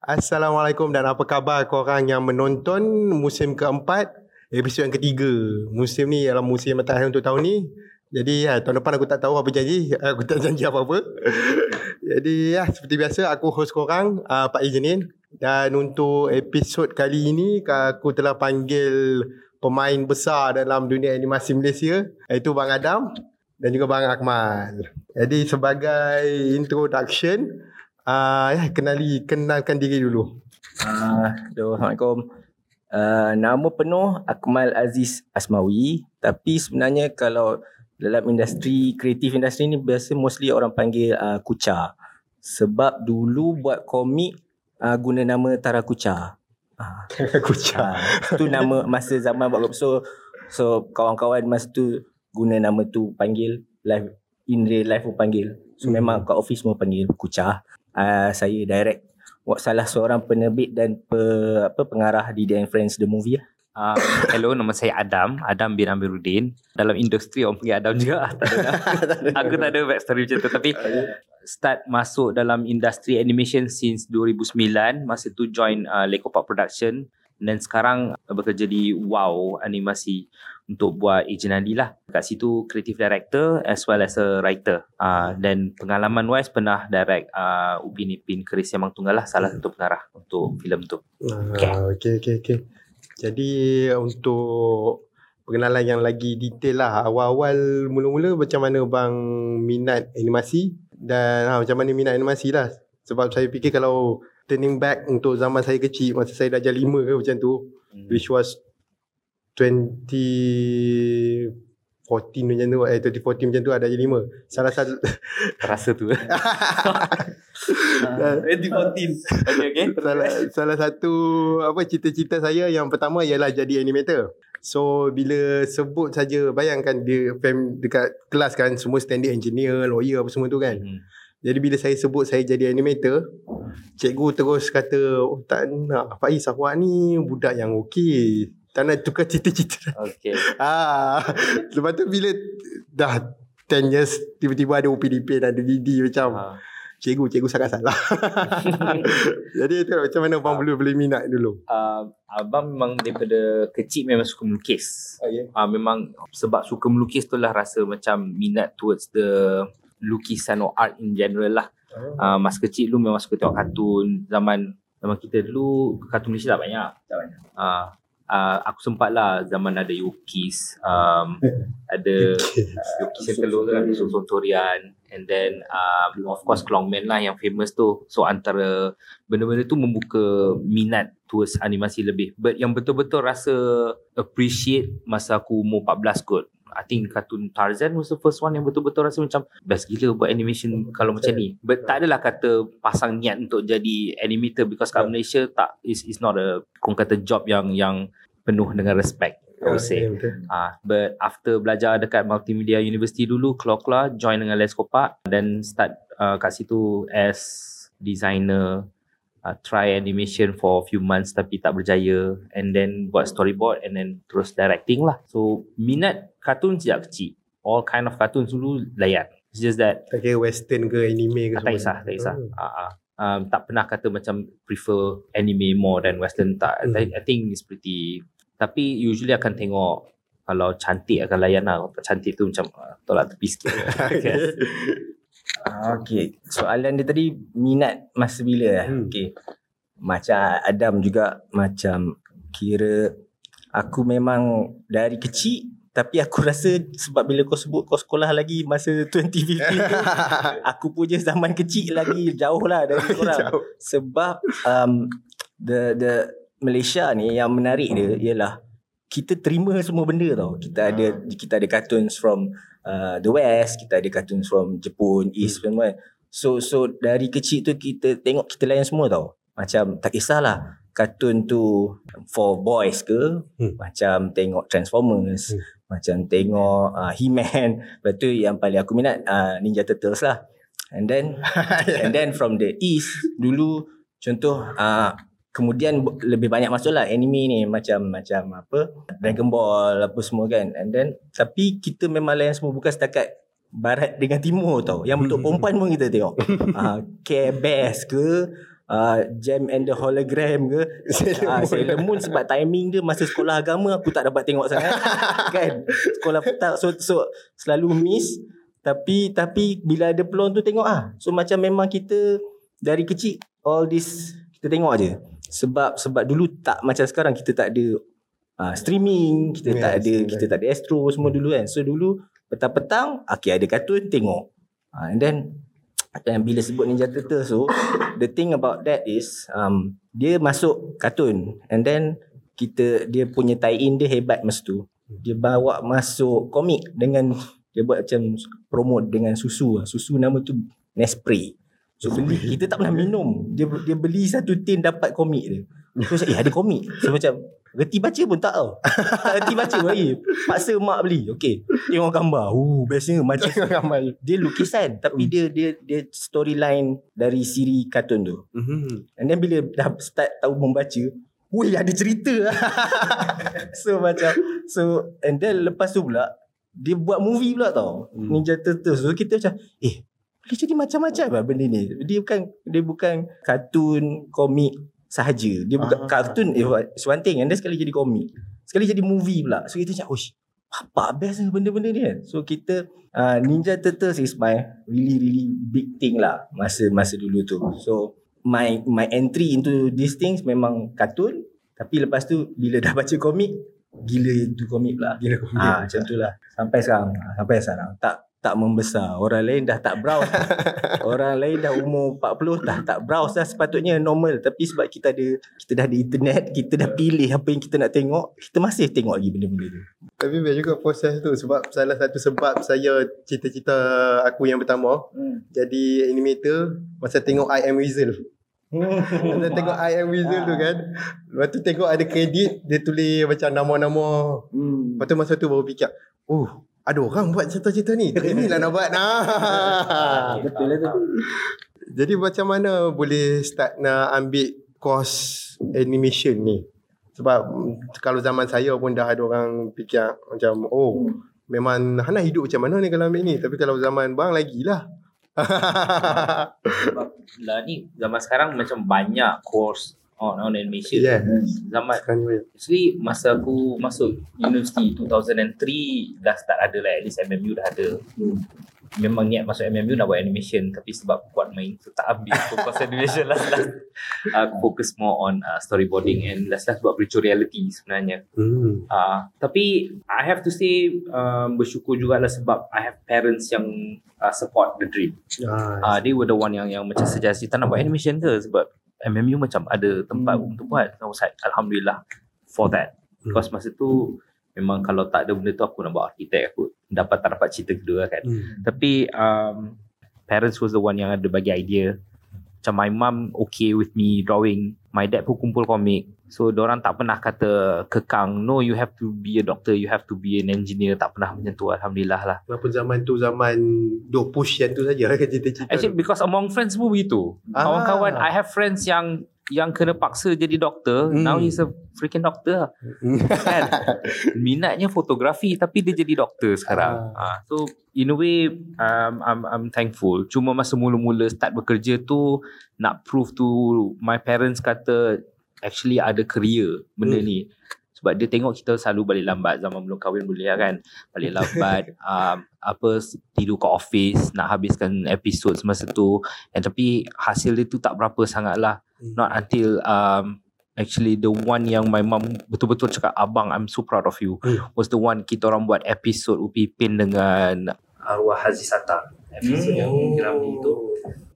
Assalamualaikum dan apa khabar korang yang menonton musim keempat episod yang ketiga. Musim ni adalah musim yang terakhir untuk tahun ni. Jadi ya, tahun depan aku tak tahu apa janji. Aku tak janji apa-apa. Jadi ya, seperti biasa aku host korang uh, Pak Izinin. Dan untuk episod kali ini aku telah panggil pemain besar dalam dunia animasi Malaysia iaitu Bang Adam dan juga Bang Akmal. Jadi sebagai introduction uh, ya kenali kenalkan diri dulu. Uh, Assalamualaikum. Uh, nama penuh Akmal Aziz Asmawi tapi sebenarnya kalau dalam industri kreatif industri ni biasa mostly orang panggil uh, Kucha sebab dulu buat komik uh, guna nama Tara Kucha. Uh, Kucha. Uh, tu nama masa zaman buat so so kawan-kawan masa tu guna nama tu panggil live in real life pun panggil. So hmm. memang kat office semua panggil Kucha. Uh, saya direct salah seorang penerbit dan pe, apa pengarah di The Friends the movie Um, hello, nama saya Adam, Adam bin Amiruddin. Dalam industri orang panggil Adam juga. tak ada, aku tak ada backstory macam tu. Tapi start masuk dalam industri animation since 2009. Masa tu join uh, Lego Park Production. Dan sekarang bekerja di WOW Animasi untuk buat Agent Ali lah. Kat situ creative director as well as a writer. Uh, dan pengalaman wise pernah direct uh, Upin Ipin Keris Yamang Tunggal lah salah satu pengarah untuk filem tu. Okay. Uh, okay, okay, okay. Jadi untuk pengenalan yang lagi detail lah. Awal-awal mula-mula macam mana bang minat animasi dan ha, macam mana minat animasi lah. Sebab saya fikir kalau turning back untuk zaman saya kecil masa saya dah jadi lima ke macam tu. Hmm. Which was 2014 macam tu. Eh 2014 macam tu ada jadi lima. Salah satu rasa tu 2014 okay, okay. salah salah satu apa cita-cita saya yang pertama ialah jadi animator. So bila sebut saja bayangkan dia fam dekat kelas kan semua standard engineer lawyer apa semua tu kan. Hmm. jadi bila saya sebut saya jadi animator cikgu terus kata oh tak nak Faiz awak ni budak yang okey tak nak tukar cita-cita. Okay. Ah, lepas tu bila dah 10 years tiba-tiba ada OPDP dan ada DD macam ha. cikgu cikgu sangat salah. Jadi itu lah, macam mana abang boleh boleh minat dulu? Uh, abang memang daripada kecil memang suka melukis. Oh, yeah. uh, memang sebab suka melukis tu lah rasa macam minat towards the lukisan or art in general lah. Uh, masa kecil dulu memang suka tengok kartun zaman zaman kita dulu kartun Malaysia tak banyak. Tak banyak. Uh, uh, aku sempat lah zaman ada Yukis um, ada Yukis. yang telur kan Susun Torian and then um, of course Klongman lah yang famous tu. So antara benda-benda tu membuka minat towards animasi lebih. But yang betul-betul rasa appreciate masa aku umur 14 kot. I think cartoon Tarzan was the first one yang betul-betul rasa macam best gila buat animation kalau macam ni. But tak adalah kata pasang niat untuk jadi animator because kat Malaysia tak is is not a kong kata job yang yang penuh dengan respect I would say. Ah, uh, but after belajar dekat Multimedia University dulu, keluar-keluar join dengan Les Kopak then start uh, kat situ as designer uh, try animation for few months tapi tak berjaya and then buat storyboard and then terus directing lah. So minat kartun sejak kecil. All kind of cartoon dulu layan. It's just that tak kira western ke anime ke tak kisah, tak kisah. Oh. Uh, uh, um, tak pernah kata macam prefer anime more than western tak. Hmm. I, I think it's pretty tapi usually akan tengok kalau cantik akan layan lah. Kalau cantik tu macam uh, tolak tepi sikit. okay. okay. Soalan dia tadi minat masa bila lah. Hmm. Okay. Macam Adam juga macam kira aku memang dari kecil tapi aku rasa sebab bila kau sebut kau sekolah lagi masa 2015 tu aku punya zaman kecil lagi jauh lah dari korang sebab um, the the Malaysia ni yang menarik dia ialah kita terima semua benda tau. Kita ada ah. kita ada cartoons from uh, the west, kita ada cartoons from Jepun, east hmm. semua. So so dari kecil tu kita tengok kita layan semua tau. Macam tak kisahlah kartun tu for boys ke, hmm. macam tengok Transformers, hmm. macam tengok uh, He-Man. Lepas tu yang paling aku minat uh, Ninja Turtles lah. And then and then from the east dulu contoh uh, kemudian lebih banyak masuklah anime ni macam macam apa Dragon Ball apa semua kan. And then tapi kita memang lain semua bukan setakat barat dengan timur tau. Yang untuk perempuan pun kita tengok. Uh, Care Bears ke uh, Jam and the Hologram ke. Moon. Sailor Moon sebab timing dia masa sekolah agama aku tak dapat tengok sangat. Kan? Sekolah petang so so selalu miss. Tapi tapi bila ada peluang tu tengok ah. So macam memang kita dari kecil all this kita tengok aje sebab sebab dulu tak macam sekarang kita tak ada uh, streaming kita Yes, tak ada betul. kita tak ada astro semua dulu kan. So dulu petang-petang okay ada kartun tengok. Uh, and then dan bila sebut Ninja Turtle so the thing about that is um, dia masuk kartun. And then kita dia punya tie in dia hebat masa tu. Dia bawa masuk komik dengan dia buat macam promote dengan susu susu nama tu Nespray so beli kita tak pernah minum dia dia beli satu tin dapat komik dia so macam eh ada komik so macam Reti baca pun tak tau Tak reti baca lagi Paksa mak beli Okay Tengok gambar Uh bestnya macam Ramai. dia lukisan tapi dia dia dia storyline dari siri kartun tu. Mhm. And then bila dah start tahu membaca, weh ada cerita. so macam so and then lepas tu pula dia buat movie pula tau. Hmm. Ninja Turtles. So kita macam eh jadi macam-macam lah benda ni. Dia bukan dia bukan kartun komik sahaja. Dia bukan Ah. kartun eh it's one thing and then sekali jadi komik. Sekali jadi movie pula. So kita macam oh apa best benda-benda ni kan. So kita uh, Ninja Turtles is my really really big thing lah masa masa dulu tu. So my my entry into these things memang kartun tapi lepas tu bila dah baca komik gila itu komik pula. Gila komik. Ah macam tu lah. Sampai sekarang. Sampai sekarang. Tak tak membesar. Orang lain dah tak browse. Orang lain dah umur 40 dah tak browse dah sepatutnya normal. Tapi sebab kita ada kita dah ada internet, kita dah pilih apa yang kita nak tengok, kita masih tengok lagi benda-benda tu. Tapi best juga proses tu sebab salah satu sebab saya cita-cita aku yang pertama Hmm. jadi animator masa tengok I Am Weasel. Masa tengok I Am Weasel tu kan. Lepas tu tengok ada kredit dia tulis macam nama-nama. Hmm. Lepas tu masa tu baru fikir, oh ada orang buat cerita-cerita ni. Inilah nak buat. Nah. Betul lah tu. Jadi macam mana boleh start nak ambil course animation ni? Sebab kalau zaman saya pun dah ada orang fikir macam oh memang Hana hidup macam mana ni kalau ambil ni. Tapi kalau zaman bang lagi lah. Sebab lah ni zaman sekarang macam banyak course on, on animation. yeah. Zaman Sekarang ni. actually masa aku masuk universiti 2003 dah start ada lah at least MMU dah ada. Memang niat masuk MMU nak buat animation tapi sebab kuat main tu tak ambil fokus animation last last. Aku fokus more on uh, storyboarding and last last buat virtual reality sebenarnya. Hmm. Uh, tapi I have to say um, bersyukur jugalah sebab I have parents yang uh, support the dream. Ah, uh, they were the one yang yang macam suggest kita nak buat animation ke sebab MMU macam ada tempat Hmm. untuk buat. I was like, Alhamdulillah for that. Hmm. Because masa tu memang kalau tak ada benda tu aku nak buat arkitek aku dapat tak dapat cerita kedua kan. hmm. Tapi um, parents was the one yang ada bagi idea. Macam my mum okay with me drawing. My dad pun kumpul komik. So orang tak pernah kata kekang no you have to be a doctor, you have to be an engineer. Tak pernah macam tu alhamdulillah lah. Walaupun zaman tu zaman duk push yang tu saja kan cita-cita. Actually because among friends pun begitu. Ah. Kawan-kawan I have friends yang yang kena paksa jadi doktor. Hmm. Now he's a freaking doctor. kan? Minatnya fotografi tapi dia jadi doktor sekarang. Ah. So in a way um, I'm I'm thankful. Cuma masa mula-mula start bekerja tu nak prove to my parents kata actually ada career benda Hmm. ni. Sebab dia tengok kita selalu balik lambat zaman belum kahwin boleh lah kan. Balik lambat um, apa tidur kat office nak habiskan episod semasa tu and tapi hasil dia tu tak berapa sangat lah Hmm. not until um, actually the one yang my mum betul-betul cakap abang I'm so proud of you Hmm. was the one kita orang buat episod Upi Pin dengan arwah Haji Sata episod yang geram itu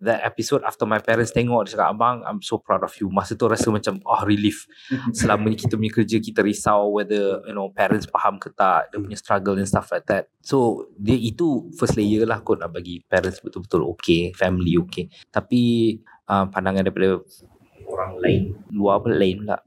that episode after my parents tengok dia cakap abang I'm so proud of you. Masa tu rasa macam oh relief. Selama ni kita punya kerja kita risau whether you know parents faham ke tak dia punya struggle and stuff like that. So dia itu first layer lah kot nak bagi parents betul-betul okay family okay. Tapi uh, pandangan daripada orang lain luar pun lain pula.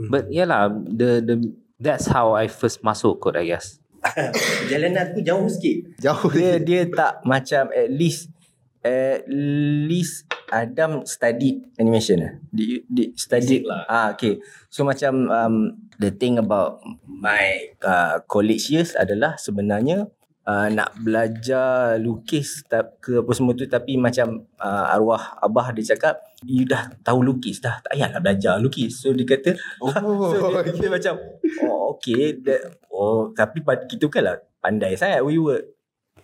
Hmm. but yeah lah the the that's how I first masuk kot I guess Jalan aku jauh sikit. Jauh Dia dia. dia tak macam at least at least Adam study animation lah. Di, di study lah. Ah okay. So macam um, the thing about my uh, college years adalah sebenarnya uh, nak belajar lukis tak, ke apa semua tu tapi macam uh, arwah abah dia cakap you dah tahu lukis dah tak payahlah belajar lukis. So dia kata Oh, so dia, dia macam oh okay that, oh tapi kita kan lah pandai sangat we were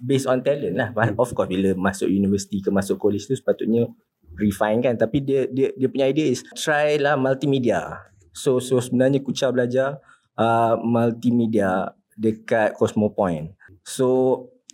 based on talent lah. Of course bila masuk universiti ke masuk college tu sepatutnya refine kan tapi dia dia dia punya idea is try lah multimedia. So so sebenarnya Kucha belajar uh, multimedia dekat Cosmo Point so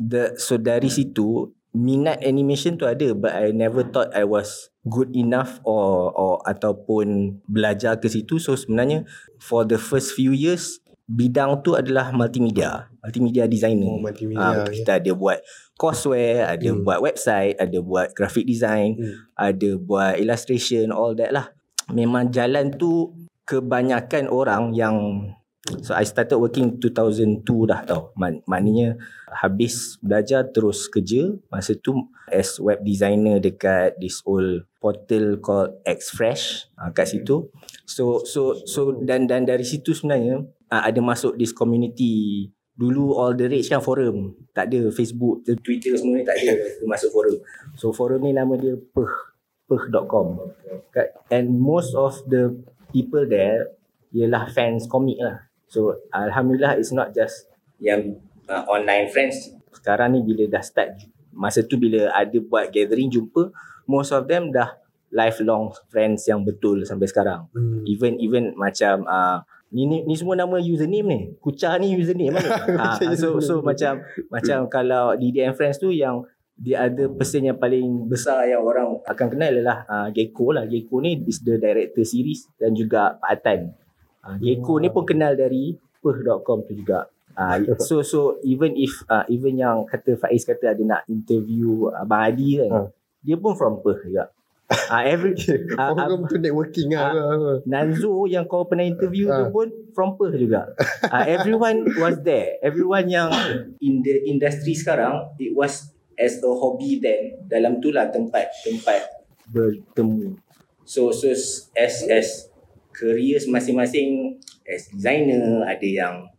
the so dari situ minat animation tu ada but I never thought I was good enough or or ataupun belajar ke situ so sebenarnya for the first few years bidang tu adalah multimedia multimedia designer Oh, multimedia, ya. kita ada buat courseware ada Hmm. buat website ada buat graphic design Hmm. ada buat illustration all that lah memang jalan tu kebanyakan orang yang so I started working 2002 dah tau. Man, maknanya habis belajar terus kerja masa tu as web designer dekat this old portal called Xfresh uh, kat situ. So so so dan dan dari situ sebenarnya uh, ada masuk this community. Dulu all the rage kan forum. Tak ada Facebook Twitter semua ni tak ada masuk forum. So forum ni nama dia peh peh.com Kat- and most of the people there ialah fans komik lah so alhamdulillah it's not just yang uh, online friends. Sekarang ni bila dah start masa tu bila ada buat gathering jumpa most of them dah lifelong friends yang betul sampai sekarang. Hmm. even even macam uh, ni, ni ni semua nama username ni. Kucah ni username mana? Ha, so so macam macam kalau DDM friends tu yang the other person yang paling besar yang orang akan kenal adalah uh, Gecko lah. Gecko ni is the director series dan juga Pak Atan uh, Gecko ni pun kenal dari peh.com tu juga Uh, so so even if uh, even yang kata Faiz kata ada nak interview Abang Adi kan Ha. dia pun from Perth juga uh, every uh, Forum tu networking ah, lah. Nanzo yang kau pernah interview tu Ah. pun from Perth juga. Uh, everyone was there. Everyone yang in the industry sekarang, it was as a hobby then. Dalam tu lah tempat tempat bertemu. So so as as careers masing-masing as designer, ada yang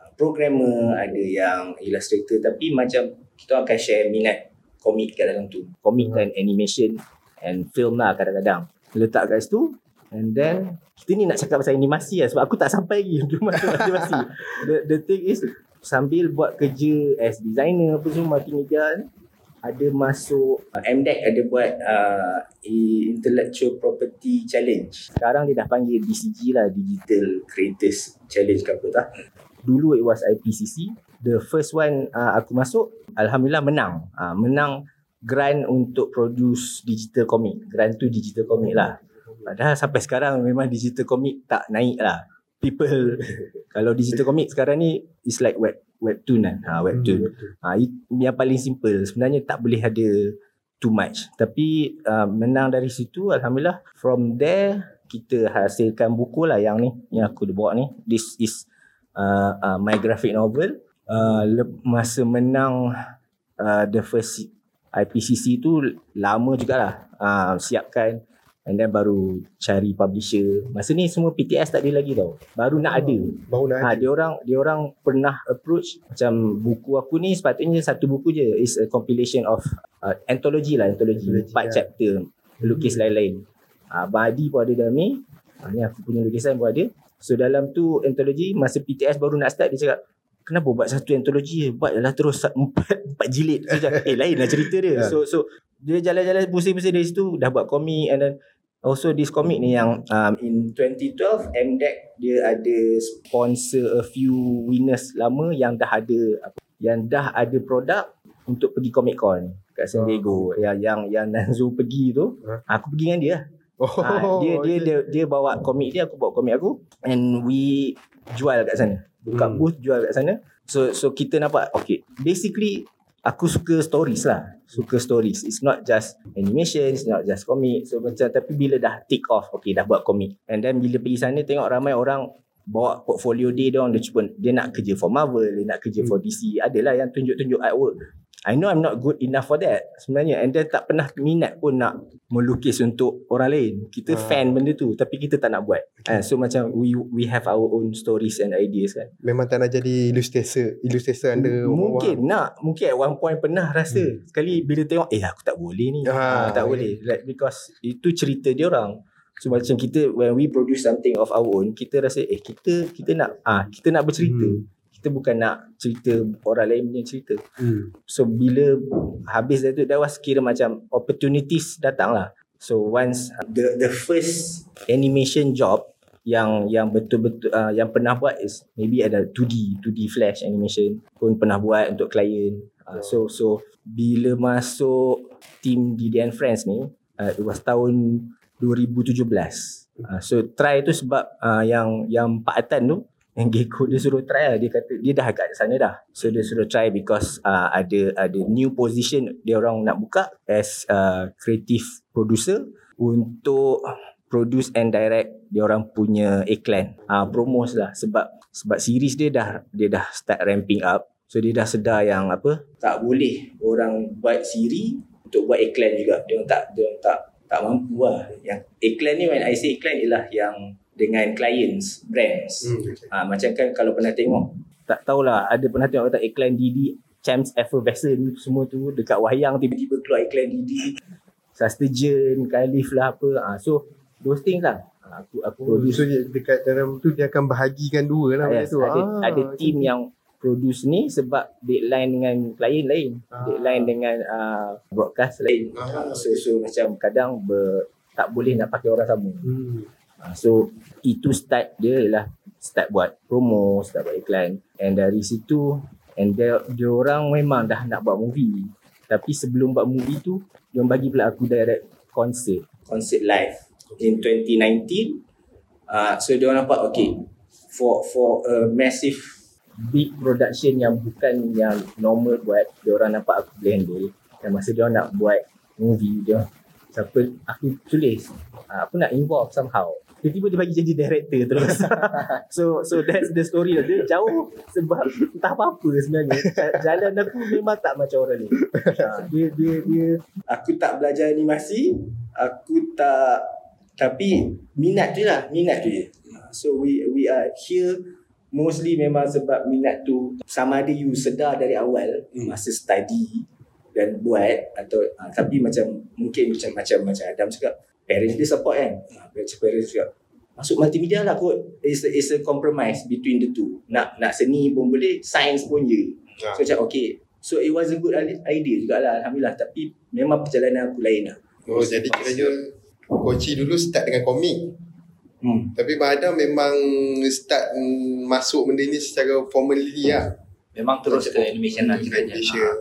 uh, programmer, ada yang illustrator tapi macam kita akan share minat komik kat dalam tu. Komik dan animation and film lah kadang-kadang. Letak kat situ and then kita ni nak cakap pasal animasi lah sebab aku tak sampai lagi masuk animasi. The, the thing is sambil buat kerja as designer apa semua multimedia ni, ada masuk uh, MDEC ada buat uh, Intellectual Property Challenge. Sekarang dia dah panggil DCG lah Digital Creators Challenge ke apa tak. Dulu it was IPCC. The first one uh, aku masuk alhamdulillah menang. Uh, menang grant untuk produce digital comic. Grant tu digital comic lah. Padahal sampai sekarang memang digital comic tak naik lah. People kalau digital comic sekarang ni is like web webtoon kan. Ha, webtoon. Ha, it- yang paling simple sebenarnya tak boleh ada too much. Tapi uh, menang dari situ alhamdulillah from there kita hasilkan buku lah yang ni yang aku dah bawa ni. This is uh, uh, my graphic novel. Uh, masa menang uh, the first IPCC tu lama jugalah uh, siapkan and then baru cari publisher. Masa ni semua PTS tak ada lagi tau. Baru nak ada. Baru nak Ha, ada. dia orang dia orang pernah approach macam buku aku ni sepatutnya satu buku je is a compilation of uh, anthology lah anthology Anthology, empat ya. chapter lukis lain-lain. Ha, Abang Adi pun ada dalam ni. Ha, ni aku punya lukisan pun ada. So dalam tu anthology masa PTS baru nak start dia cakap Kenapa buat satu anthology je? Buatlah terus sa- empat, empat jilid. So, cakap, eh lain lah cerita dia. Ya. So so dia jalan-jalan pusing-pusing dari situ dah buat komik and then also this comic ni yang um, in 2012 MDEC dia ada sponsor a few winners lama yang dah ada apa, yang dah ada produk untuk pergi Comic Con kat San Diego yang yang yang Nanzo pergi tu Huh? aku pergi dengan dia. Oh, Ha, dia, dia dia dia bawa komik dia aku bawa komik aku and we jual kat sana buka Hmm. booth jual kat sana so so kita nampak okay basically aku suka stories lah. Suka stories. It's not just animation it's not just comic. So macam tapi bila dah tick off okay dah buat komik and then bila pergi sana tengok ramai orang bawa portfolio dia dia orang dia cuba dia nak kerja for Marvel dia nak kerja for DC adalah yang tunjuk-tunjuk artwork I know I'm not good enough for that sebenarnya and then tak pernah minat pun nak melukis untuk orang lain. Kita Ah. fan benda tu tapi kita tak nak buat. Ah, so macam we we have our own stories and ideas kan. Memang tak nak jadi illustrator, illustrator under Mungkin nak Mungkin at one point pernah rasa hmm. Sekali bila tengok Eh aku tak boleh ni Ah, ah, Tak okay. boleh like, Because Itu cerita dia orang So macam kita When we produce something of our own Kita rasa Eh kita Kita nak ah Kita nak bercerita Hmm. Kita bukan nak cerita Orang lain punya cerita. Hmm. So bila Habis dari tu That was kira macam Opportunities datang lah So once The the first Animation job yang yang betul-betul uh, yang pernah buat is maybe ada 2D 2D flash animation pun pernah buat untuk klien uh, so so bila masuk team DDN Friends ni uh, it was tahun 2017 uh, so try tu sebab uh, yang yang Pak Atan tu yang Gecko dia suruh try lah. Dia kata dia dah kat sana dah. So dia suruh try because uh, ada ada new position dia orang nak buka as uh, creative producer untuk produce and direct dia orang punya iklan ah uh, promos lah. Sebab sebab series dia dah dia dah start ramping up. So dia dah sedar yang apa tak boleh orang buat series untuk buat iklan juga. Dia orang tak dia orang tak tak mampu lah. Yang iklan ni when I say iklan ialah yang dengan clients brands Hmm. Ah macam kan kalau pernah tengok tak tahulah ada pernah tengok tak iklan Didi Champs Effervescent semua tu dekat wayang tiba-tiba keluar iklan Didi Sustagen, Khalif lah apa. Ah so those things lah. Ah, aku aku Oh, produce so dia dekat dalam tu dia akan bahagikan dua lah yes, tu. ada Ah, ada okay. team yang produce ni sebab deadline dengan klien lain. Ah. Deadline dengan uh, broadcast lain. Ah. Ah, so so macam kadang ber, tak boleh nak pakai orang sama. Hmm. Ah, so itu start dia ialah start buat promo, start buat iklan and dari situ and dia, dia orang memang dah nak buat movie. Tapi sebelum buat movie tu dia orang bagi pula aku direct concert. Concert live in 2019. Uh, so dia orang nampak okay for for a massive big production yang bukan yang normal buat dia orang nampak aku boleh handle dan masa dia orang nak buat movie dia siapa aku tulis uh, aku nak involve somehow tiba-tiba dia bagi jadi director terus. So so that's the story lah. dia jauh sebab entah apa-apa sebenarnya. Ja- jalan aku memang tak macam orang ni. Uh, dia dia dia. Aku tak belajar animasi. Aku tak tapi minat tu lah. Minat tu je Uh, so we we are here mostly memang sebab minat tu sama ada you sedar dari awal Hmm. masa study dan buat atau uh, tapi macam mungkin macam macam macam Adam cakap parents dia support kan? Parents parents cakap masuk multimedia lah kot. It's a, it's a compromise between the two. Nak nak seni pun boleh science pun je. Ah. so macam okay. So it was a good idea jugalah Alhamdulillah. Tapi memang perjalanan aku lain lah. Oh jadi kiranya Koci dulu start dengan komik. Hmm. Tapi Bang Adam memang start mm, masuk benda ni secara formally lah. Memang terus ke animation lah kiranya.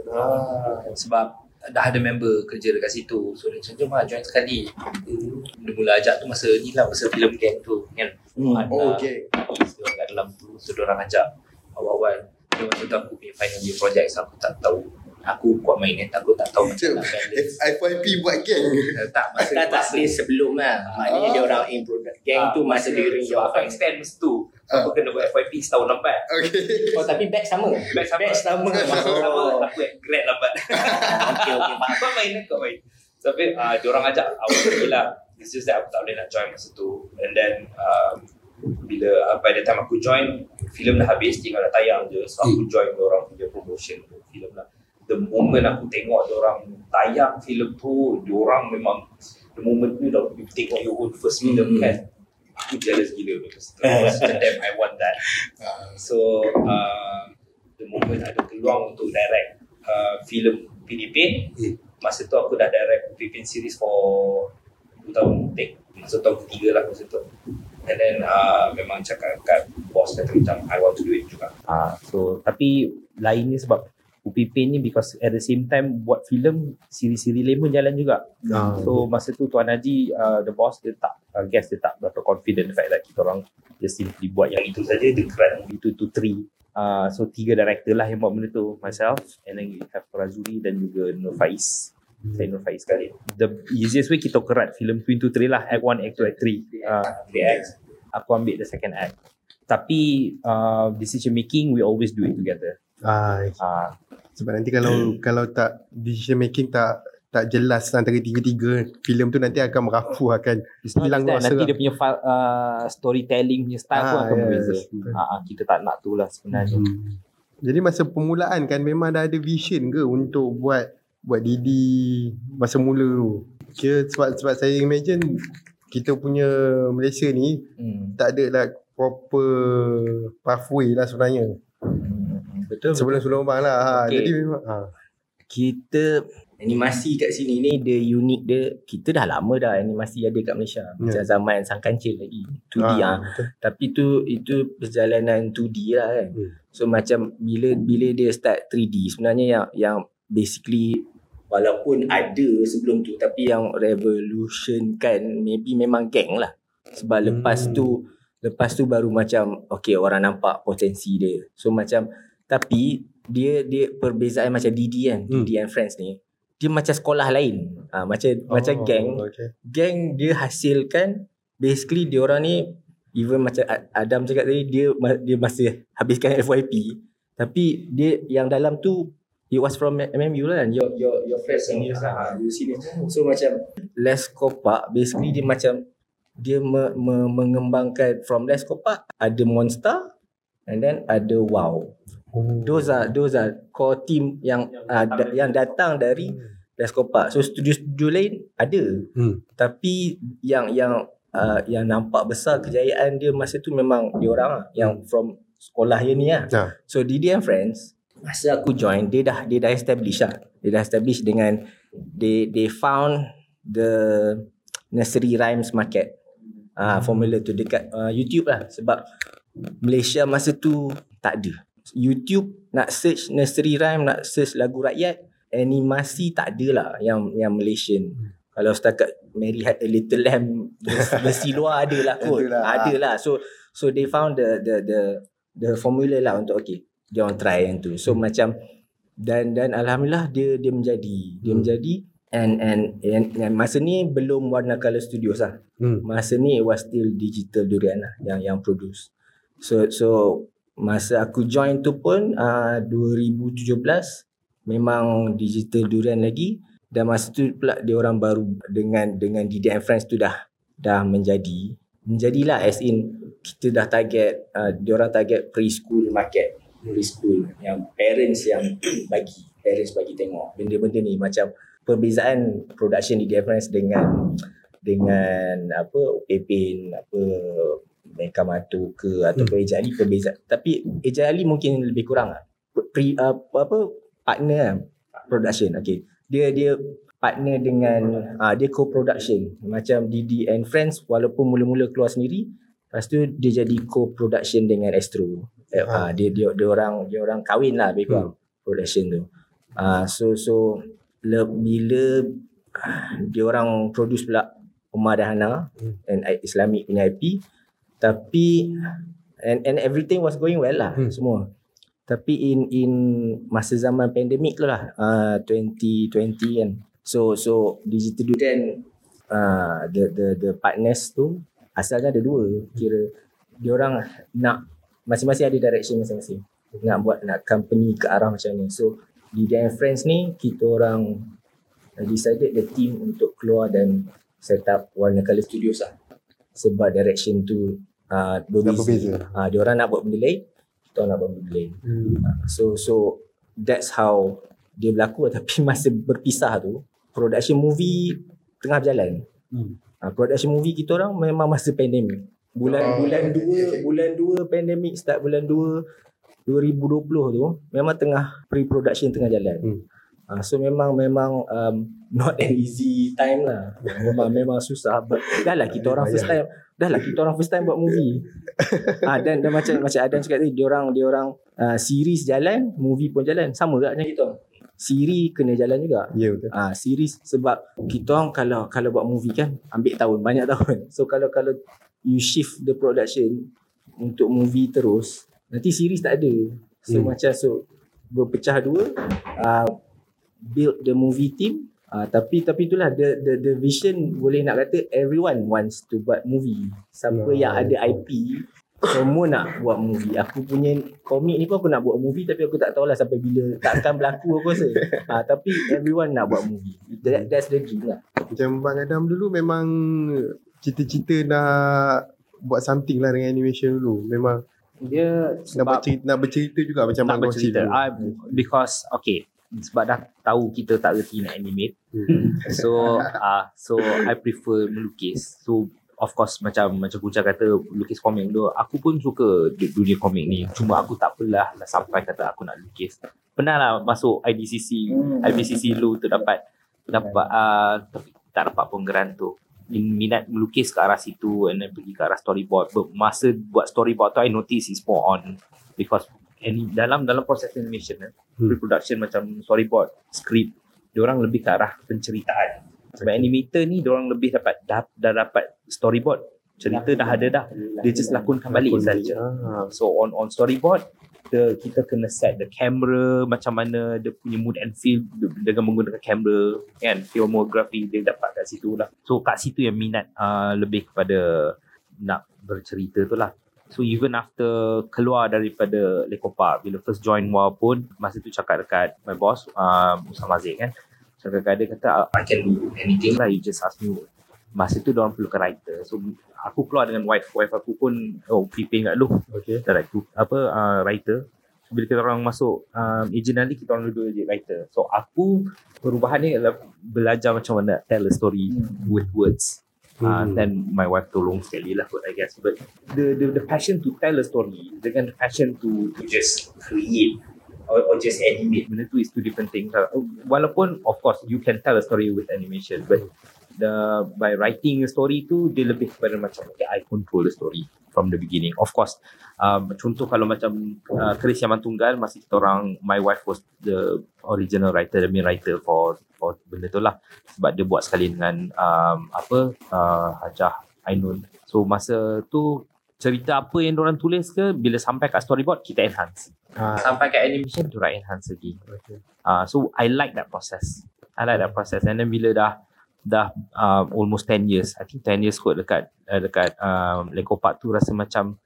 Ah. Ah, Sebab dah ada member kerja dekat situ. So dia macam jom lah join sekali. Hmm. Mula-mula ajak tu masa ni lah masa filem gang tu kan. Hmm. Ada Oh okay Dia kat dalam tu So diorang ajak Awal-awal Dia masa tu aku punya final year project So aku tak tahu Aku kuat main kan Aku tak tahu macam balance FYP buat gang Eh, Tak masa tak tak masa- ni sebelum lah. Maknanya Ah. dia orang in product gang Ah, tu masa during so your aku extend masa tu. So aku kena buat FYP setahun lambat. Okay. Oh tapi batch sama? Batch sama. Batch sama. Masa oh. sama. Aku grad lambat. Okay okay. Faham Kau main kau main Tapi uh, diorang ajak Awal lagi lah. It's just that aku tak boleh nak join masa tu. And then um, Bila uh, by the time aku join filem dah habis. Tinggal dah tayang je. So aku join diorang punya promotion untuk filem lah The moment aku tengok diorang tayang filem tu Diorang memang The moment tu dah you tengok your own first film Hmm. kan Aku jealous gila because Macam damn I want that Ah. So uh, the moment ada peluang untuk direct uh, filem PDP, Hmm. masa tu aku dah direct Pipin series for 2 tahun take. Masa tahun ketiga lah masa tu. And then uh, memang cakap kat boss kata macam I want to do it juga. Ah, so tapi lainnya sebab UPP ni because at the same time buat filem siri-siri lain pun jalan juga. Ah. So masa tu Tuan Haji uh, the boss dia tak uh, guess dia tak berapa confident the fact that kita orang just simply buat yang itu saja dia keren. itu to three. Uh, so tiga director lah yang buat benda tu myself and then you have Razuli dan juga Nur Faiz. Saya Nur Faiz sekali. The easiest way kita kerat filem Twin to Three lah act 1, act 2, act 3. Uh, aku ambil the second act. Tapi uh, decision making we always do it together. Ah, Uh, Sebab nanti kalau kalau tak decision making tak tak jelas antara tiga-tiga filem tu nanti akan merapuh akan It's hilang rasa nanti dia punya uh, storytelling punya style pun Ah, akan yes, berbeza. Ha, kita tak nak tu lah sebenarnya. Hmm. Jadi masa permulaan kan memang dah ada vision ke untuk buat buat Didi masa mula tu. Kira sebab sebab saya imagine kita punya Malaysia ni Hmm. tak ada lah proper pathway lah sebenarnya. Betul. Sebelum sebelum bang lah. Ha, Okay. Jadi memang ha. Kita animasi kat sini ni dia unik dia kita dah lama dah animasi ada kat Malaysia. Macam zaman Sang Kancil lagi. 2D ah. betul. Tapi tu itu perjalanan 2D lah kan. Hmm. So macam bila bila dia start 3D sebenarnya yang yang basically walaupun ada sebelum tu tapi yang revolution kan maybe memang geng lah. Sebab Hmm. lepas tu lepas tu baru macam okay orang nampak potensi dia. So macam tapi dia dia perbezaan macam Didi kan, Hmm. Didi and Friends ni. Dia macam sekolah lain. Ha, macam oh, macam geng Okay. geng dia hasilkan basically dia orang ni even macam Adam cakap tadi dia dia masih habiskan FYP tapi dia yang dalam tu it was from MMU lah kan your your your friends seniors lah you senior so macam Les Kopak basically dia macam dia me, me, mengembangkan from Les Kopak ada Monster and then ada Wow Oh. those are those are core team yang uh, da, yang datang dari Les Kopak so studio-studio lain ada Hmm. tapi yang yang uh, yang nampak besar kejayaan dia masa tu memang dia orang lah yang from sekolah yang ni lah. Ha. So Didi and Friends masa aku join dia dah dia dah establish lah. Dia dah establish dengan they they found the nursery rhymes market. Ah uh, formula tu dekat uh, YouTube lah sebab Malaysia masa tu tak ada. YouTube nak search nursery rhyme, nak search lagu rakyat, animasi tak ada lah yang yang Malaysian. Kalau setakat Mary had a little lamb versi- luar ada lah kot. Adalah. Ada lah. So so they found the the the the formula lah untuk okay dia orang try yang tu. So macam dan dan alhamdulillah dia dia menjadi dia Hmm. menjadi and and and, and masa ni belum Warna Color Studios lah. Hmm. Masa ni it was still Digital Durian lah yang yang produce. So so masa aku join tu pun uh, 2017 memang Digital Durian lagi. Dan masa tu pula dia orang baru dengan dengan and Friends tu dah dah menjadi menjadilah as in kita dah target uh, dia orang target preschool market. Preschool yang parents yang bagi parents bagi tengok benda-benda ni. Macam perbezaan production Didi and Friends dengan dengan apa Pepin apa Meka Matu ke ataupun Eja Ali perbezaan tapi Eja Ali mungkin lebih kurang lah. Pre, uh, apa partner lah, production okay. Dia dia partner dengan uh, dia co-production. Macam Didi and Friends walaupun mula-mula keluar sendiri lepas tu dia jadi co-production dengan Astro. Eh, uh, dia dia dia orang dia orang kahwin lah lebih kurang production tu. Uh, so so le, bila ah, dia orang produce pula Umar dan Hana Hmm. and Islamic punya IP tapi and and everything was going well lah Hmm. semua. Tapi in in masa zaman pandemik tu lah uh, 2020 kan. So so digital dan uh, the the the partners tu asalnya ada dua kira. Dia orang nak masing-masing ada direction masing-masing. Nak buat nak company ke arah macam ni so di Dan Friends ni kita orang decided the team untuk keluar dan set up Warna Color Studios lah. Sebab direction tu uh, Dah berbeza. berbeza. Uh, dia orang nak buat benda lain, kita nak buat benda lain. Hmm. So so that's how dia berlaku tapi masa berpisah tu production movie tengah berjalan. Hmm. Uh, production movie kita orang memang masa pandemik. Bulan Oh, bulan okay, 2 bulan 2 pandemik start bulan 2 2020 tu memang tengah pre-production tengah jalan. Hmm. Uh, so memang memang um, not an easy time lah. Memang memang susah. But dah lah kita orang first time. Dah lah kita orang first time buat movie. ah dan dan macam macam Adam cakap tadi dia orang dia orang uh, series jalan, movie pun jalan. Sama juga macam kita. Siri kena jalan juga. Ya betul. Ah series sebab kita orang kalau kalau buat movie kan ambil tahun banyak tahun. So kalau kalau you shift the production untuk movie terus nanti series tak ada. So Hmm. macam so berpecah dua uh, build the movie team uh, tapi tapi itulah the the the vision boleh nak kata everyone wants to buat movie. Siapa Hmm. yang ada IP semua nak buat movie. Aku punya komik ni pun aku nak buat movie tapi aku tak tahulah sampai bila tak akan berlaku aku rasa. ha, tapi everyone nak buat movie. That, that's the dream lah. Macam Bang Adam dulu memang cita-cita nak buat something lah dengan animation dulu. Memang Dia nak, bercerita, nak bercerita juga macam nak Bang bercerita. dulu. I, because okay, sebab dah tahu kita tak reti nak animate. Hmm. So uh, so I prefer melukis. So of course macam macam Kucha kata lukis komik tu aku pun suka du- dunia komik ni cuma aku tak pernah lah sampai kata aku nak lukis pernah lah masuk IDCC IBCC lu tu dapat dapat uh, tapi tak dapat penggeran tu Min- minat melukis ke arah situ and then pergi ke arah storyboard But masa buat storyboard tu I notice is more on because any, dalam dalam proses animation eh, Hmm. pre-production macam storyboard script orang lebih ke arah penceritaan. Sebab animator ni orang lebih dapat dah, dah dapat storyboard. Cerita dah ada dah. Dia just lakonkan balik saja. Ah. so on on storyboard the, kita kena set the camera macam mana dia punya mood and feel dengan menggunakan kamera kan? Filmography dia dapat kat situ lah. So kat situ yang minat uh, lebih kepada nak bercerita tu lah So even after keluar daripada Lekopa bila first join WA pun masa tu cakap dekat my boss um, Usama Aziz kan cakap dekat dia kata I can do anything lah you just ask me. Masa tu orang perlukan writer. So aku keluar dengan wife. Wife aku pun oh piping kat lu Okay. director apa uh, writer. So, bila kita orang masuk um, agent nanti kita orang dua jadi writer. So aku perubahan ni adalah belajar macam mana tell a story with words Uh, Hmm. then my wife tolong sekali lah kot I guess but the, the the passion to tell a story dengan the passion to to just create or, or just animate benda tu is two different things lah. walaupun of course you can tell a story with animation but the by writing a story tu dia lebih kepada macam okay I control the story from the beginning. Of course um, contoh kalau macam uh, Keris Yaman Tunggal masih kita orang my wife was the original writer the main writer for for benda tu lah. Sebab dia buat sekali dengan um, apa uh, Hajah Ainun. So masa tu cerita apa yang orang tulis ke bila sampai kat storyboard kita enhance. Ah. sampai kat animation orang enhance lagi. Okay. uh, so I like that process. I like that process. And then bila dah dah uh, almost 10 years. I think 10 years kot dekat uh, dekat um, Lego Park tu rasa macam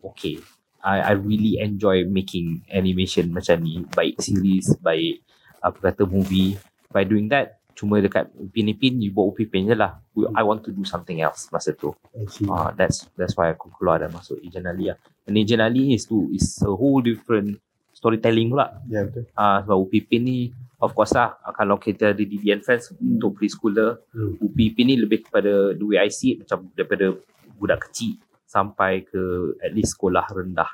okay I, I really enjoy making animation macam ni. Baik series baik apa kata movie. By doing that cuma dekat Upin Ipin you buat Upin Ipin je lah. I want to do something else masa tu. See. uh, that's that's why aku keluar dan masuk Agent Ali lah. And Agent Ali is tu is a whole different storytelling pula Ya betul. Ah sebab Ipin ni of course lah kalau kita ada di DN Friends untuk preschooler Hmm. Ipin ni lebih kepada the way macam daripada budak kecil sampai ke at least sekolah rendah.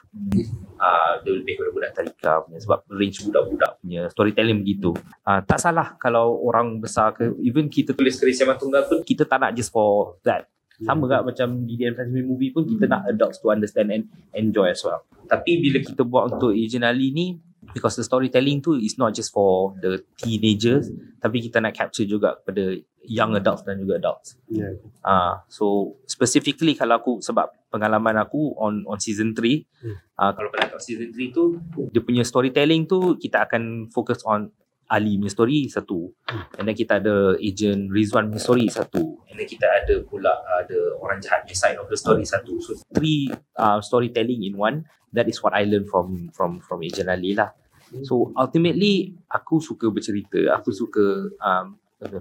Ah dia lebih kepada budak tadika punya sebab range budak-budak punya storytelling begitu. Ah tak salah kalau orang besar ke even kita tulis keris yang tunggal pun kita tak nak just for that. Sama Ya, tak macam di Friends punya movie pun kita nak adults to understand and enjoy as well. Tapi bila kita buat untuk Agent Ali ni because the storytelling tu is not just for the teenagers tapi kita nak capture juga kepada young adults dan juga adults. Ya. Ah, so specifically kalau aku sebab pengalaman aku on on season 3, Hmm. ah kalau pada season 3 tu dia punya storytelling tu kita akan fokus on Ali story satu. And then kita ada agent Rizwan story satu. And then kita ada pula ada orang jahat punya side of the story satu. So three uh, storytelling in one. That is what I learn from from from agent Ali lah. So ultimately aku suka bercerita. Aku suka um,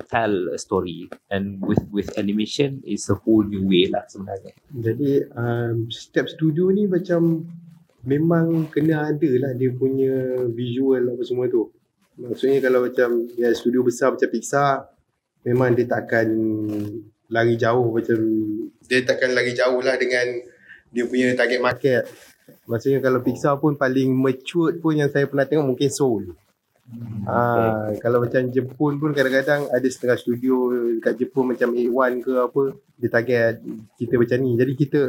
tell a story and with with animation is a whole new way lah sebenarnya. Jadi um, setiap studio ni macam memang kena ada lah dia punya visual apa semua tu. Maksudnya kalau macam ya studio besar macam Pixar memang dia takkan lari jauh macam dia takkan lari jauh lah dengan dia punya target market. Maksudnya kalau Pixar pun paling mature pun yang saya pernah tengok mungkin Soul. Ah, kalau macam Jepun pun kadang-kadang ada setengah studio dekat Jepun macam A1 ke apa dia target kita macam ni. Jadi kita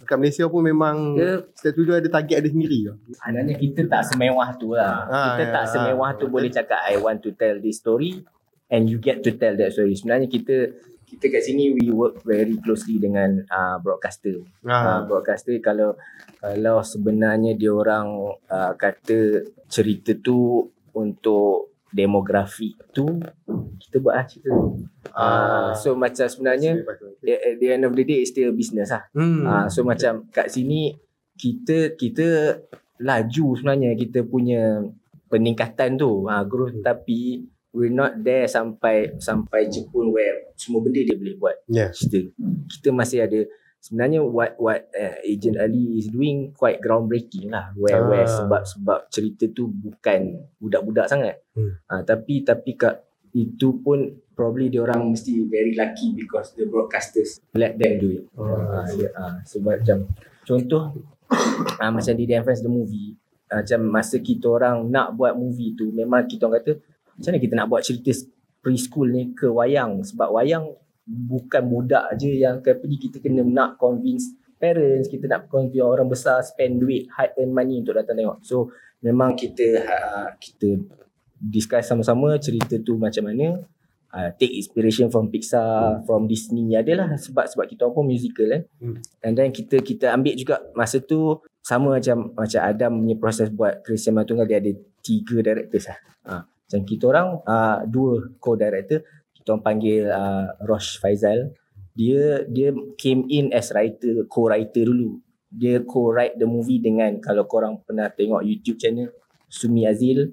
dekat Malaysia pun memang Dia- setiap studio ada target ada sendiri. Sebenarnya kita tak semewah tu lah. Ah, kita ya, tak ah, semewah tu betul. boleh cakap I want to tell this story and you get to tell that story. Sebenarnya kita kita kat sini we work very closely dengan uh, broadcaster. Uh, Ha. broadcaster kalau kalau sebenarnya dia orang uh, kata cerita tu untuk demografi tu kita buat lah cerita tu. Uh, so macam sebenarnya at, the end of the day it's still business lah. hmm. Ah, so macam kat sini kita kita laju sebenarnya kita punya peningkatan tu ha, growth Hmm. tapi we're not there sampai sampai Jepun where semua benda dia boleh buat Yeah. kita kita masih ada sebenarnya what what uh, agent Ali is doing quite groundbreaking lah. Where Ah. where sebab sebab cerita tu bukan budak-budak sangat. Hmm. ha, tapi tapi kat itu pun probably dia orang mesti very lucky because the broadcasters let them do it. Oh, dia, ha, sebab macam contoh ha, macam di Friends the movie ha, macam masa kita orang nak buat movie tu memang kita orang kata macam mana kita nak buat cerita preschool ni ke wayang? Sebab wayang bukan budak je yang akan pergi kita kena nak convince parents kita nak convince orang besar spend duit hard earn money untuk datang tengok. So memang kita uh, kita discuss sama-sama cerita tu macam mana uh, take inspiration from Pixar from Disney adalah sebab sebab kita pun musical kan Hmm. and then kita kita ambil juga masa tu sama macam macam Adam punya proses buat Christian Matunggal dia ada tiga directors lah. Uh, macam kita orang uh, dua co-director orang panggil uh, Rosh Faizal dia dia came in as writer co-writer dulu. Dia co-write the movie dengan kalau korang pernah tengok YouTube channel Sumi Azil.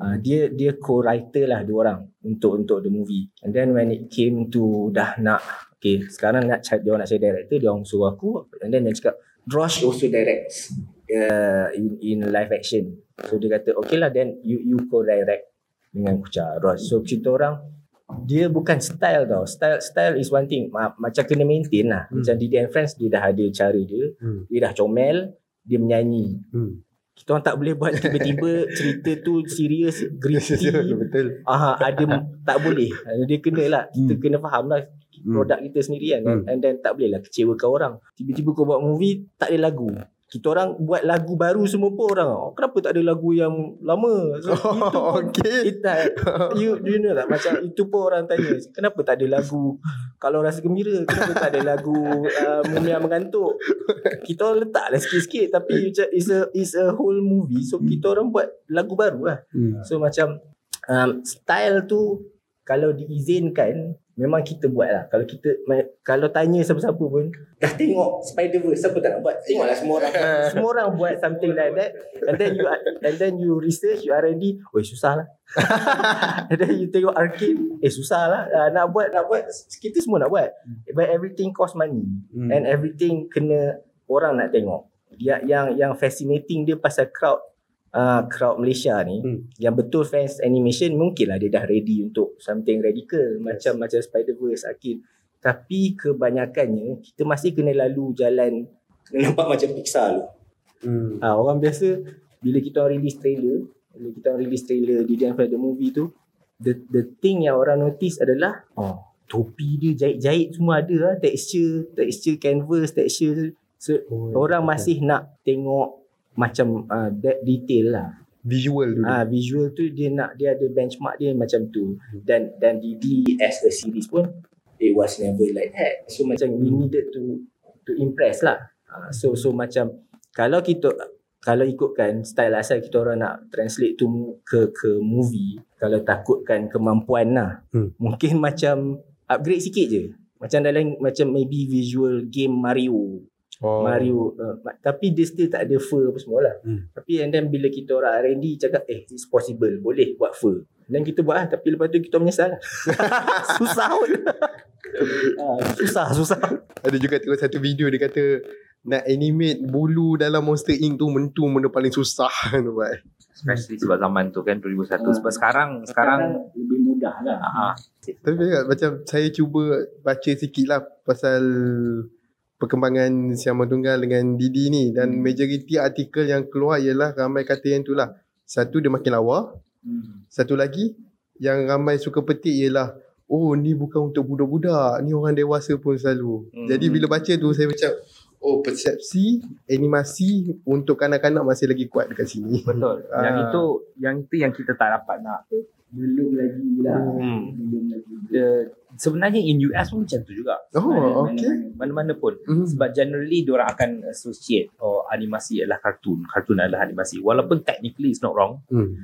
Uh, dia dia co-writer lah dua orang untuk untuk the movie. And then when it came to dah nak okay sekarang nak dia orang nak cari director dia orang suruh aku and then dia cakap Rosh also directs uh, in in live action. So dia kata okay lah then you you co-direct dengan Kucha Rosh. So kita orang dia bukan style tau style style is one thing Ma- macam kena maintain lah Hmm. macam Didi and Friends dia dah ada cara dia Hmm. dia dah comel dia menyanyi Hmm. kita orang tak boleh buat tiba-tiba cerita tu serius gritty Betul. ah ada tak boleh dia kena lah kita Hmm. kena faham lah produk kita sendiri kan Hmm. and then tak boleh lah kecewakan orang tiba-tiba kau buat movie tak ada lagu kita orang buat lagu baru semua pun orang oh, kenapa tak ada lagu yang lama? So, itu Oh, pun okay. kita you, you know tak? Macam itu pun orang tanya kenapa tak ada lagu? Kalau rasa gembira kenapa tak ada lagu uh, Mumia mengantuk? Kita orang letak lah sikit-sikit tapi macam it's a it's a whole movie. So kita orang buat lagu baru lah. Hmm. so macam um, style tu kalau diizinkan memang kita buat lah kalau kita kalau tanya siapa-siapa pun dah tengok Spider-Verse siapa tak nak buat? Tengoklah semua orang. Semua orang buat something like that. And then you and then you research you R&D oh susah lah and then you tengok arcade eh susah lah uh, nak buat nak buat kita semua nak buat. But everything cost money. Hmm. and everything kena orang nak tengok. Yang yang yang fascinating dia pasal crowd uh, crowd Malaysia ni Hmm. yang betul fans animation mungkin lah dia dah ready untuk something radical macam macam Spider-Verse Akid tapi kebanyakannya kita masih kena lalu jalan. Kena nampak macam Pixar tu Hmm. ha, orang biasa bila kita orang release trailer bila kita orang release trailer di Dance the movie tu the the thing yang orang notice adalah oh topi dia jahit-jahit semua ada lah texture texture canvas texture. So, Oh, orang masih nak tengok macam uh, that detail lah visual dulu. Ah visual tu dia nak dia ada benchmark dia macam tu dan dan DD as a series pun it was never like that. So macam we needed to to impress lah. Ah, so so macam kalau kita kalau ikutkan style asal kita orang nak translate tu ke ke movie kalau takutkan kemampuan lah Hmm. mungkin macam upgrade sikit je macam dalam macam maybe visual game Mario Oh. Mario uh, tapi dia still tak ada fur apa semua lah. Hmm. tapi and then bila kita orang R&D cakap eh it's possible boleh buat fur. Dan kita buat lah tapi lepas tu kita menyesal lah. Susah pun ah, susah susah. Ada juga tengok satu video dia kata nak animate bulu dalam Monster Inc tu mentu benda paling susah. Tu buat. Especially sebab zaman tu kan 2001 sebab sekarang sekarang lebih mudah lah. Ah, Tapi macam saya cuba baca sikit lah pasal perkembangan Siaman Tunggal dengan Didi ni dan Hmm. majoriti artikel yang keluar ialah ramai kata yang tu lah. Satu dia makin lawa, hmm. satu lagi yang ramai suka petik ialah oh ni bukan untuk budak-budak, ni orang dewasa pun selalu. Hmm. Jadi bila baca tu saya macam oh persepsi animasi untuk kanak-kanak masih lagi kuat dekat sini. betul. Yang Ah. itu yang itu yang kita tak dapat nak. belum lagi lah Hmm. belum lagi The, sebenarnya in US pun macam tu juga. Oh, okay. Mana-mana pun. Hmm. Sebab generally diorang akan associate oh animasi adalah kartun, kartun adalah animasi. Walaupun technically it's not wrong. Hmm.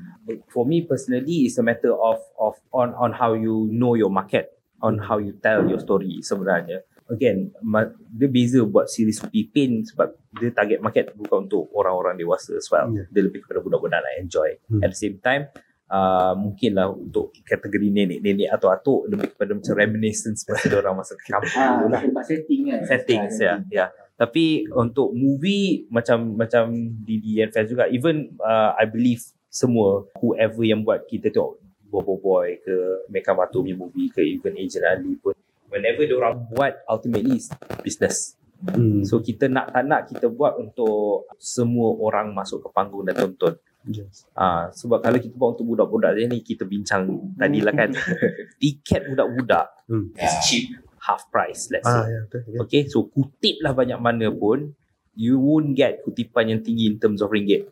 For me personally it's a matter of of on on how you know your market, on how you tell your story sebenarnya. again ma- dia beza buat series Pipin sebab dia target market bukan untuk orang-orang dewasa as well Yeah. dia lebih kepada budak-budak nak enjoy Hmm. at the same time uh, mungkinlah untuk kategori nenek-nenek atau atuk lebih kepada macam reminiscence pasal orang masa kampung Ah, lah tempat setting kan. settings ya ya. Tapi untuk movie macam macam Didi and fans juga even uh, I believe semua whoever yang buat kita tengok Bobo Boy ke Meka Mato punya movie ke even Agent Ali pun whenever dia orang buat ultimately is business. Hmm. so kita nak tak nak kita buat untuk semua orang masuk ke panggung dan tonton Yes. Ah, sebab kalau kita buat untuk budak-budak je ni kita bincang tadi lah kan tiket budak-budak Hmm. is cheap half price let's say Ah, ya, betul. Ya. Okay, so kutip lah banyak mana pun, you won't get kutipan yang tinggi in terms of ringgit.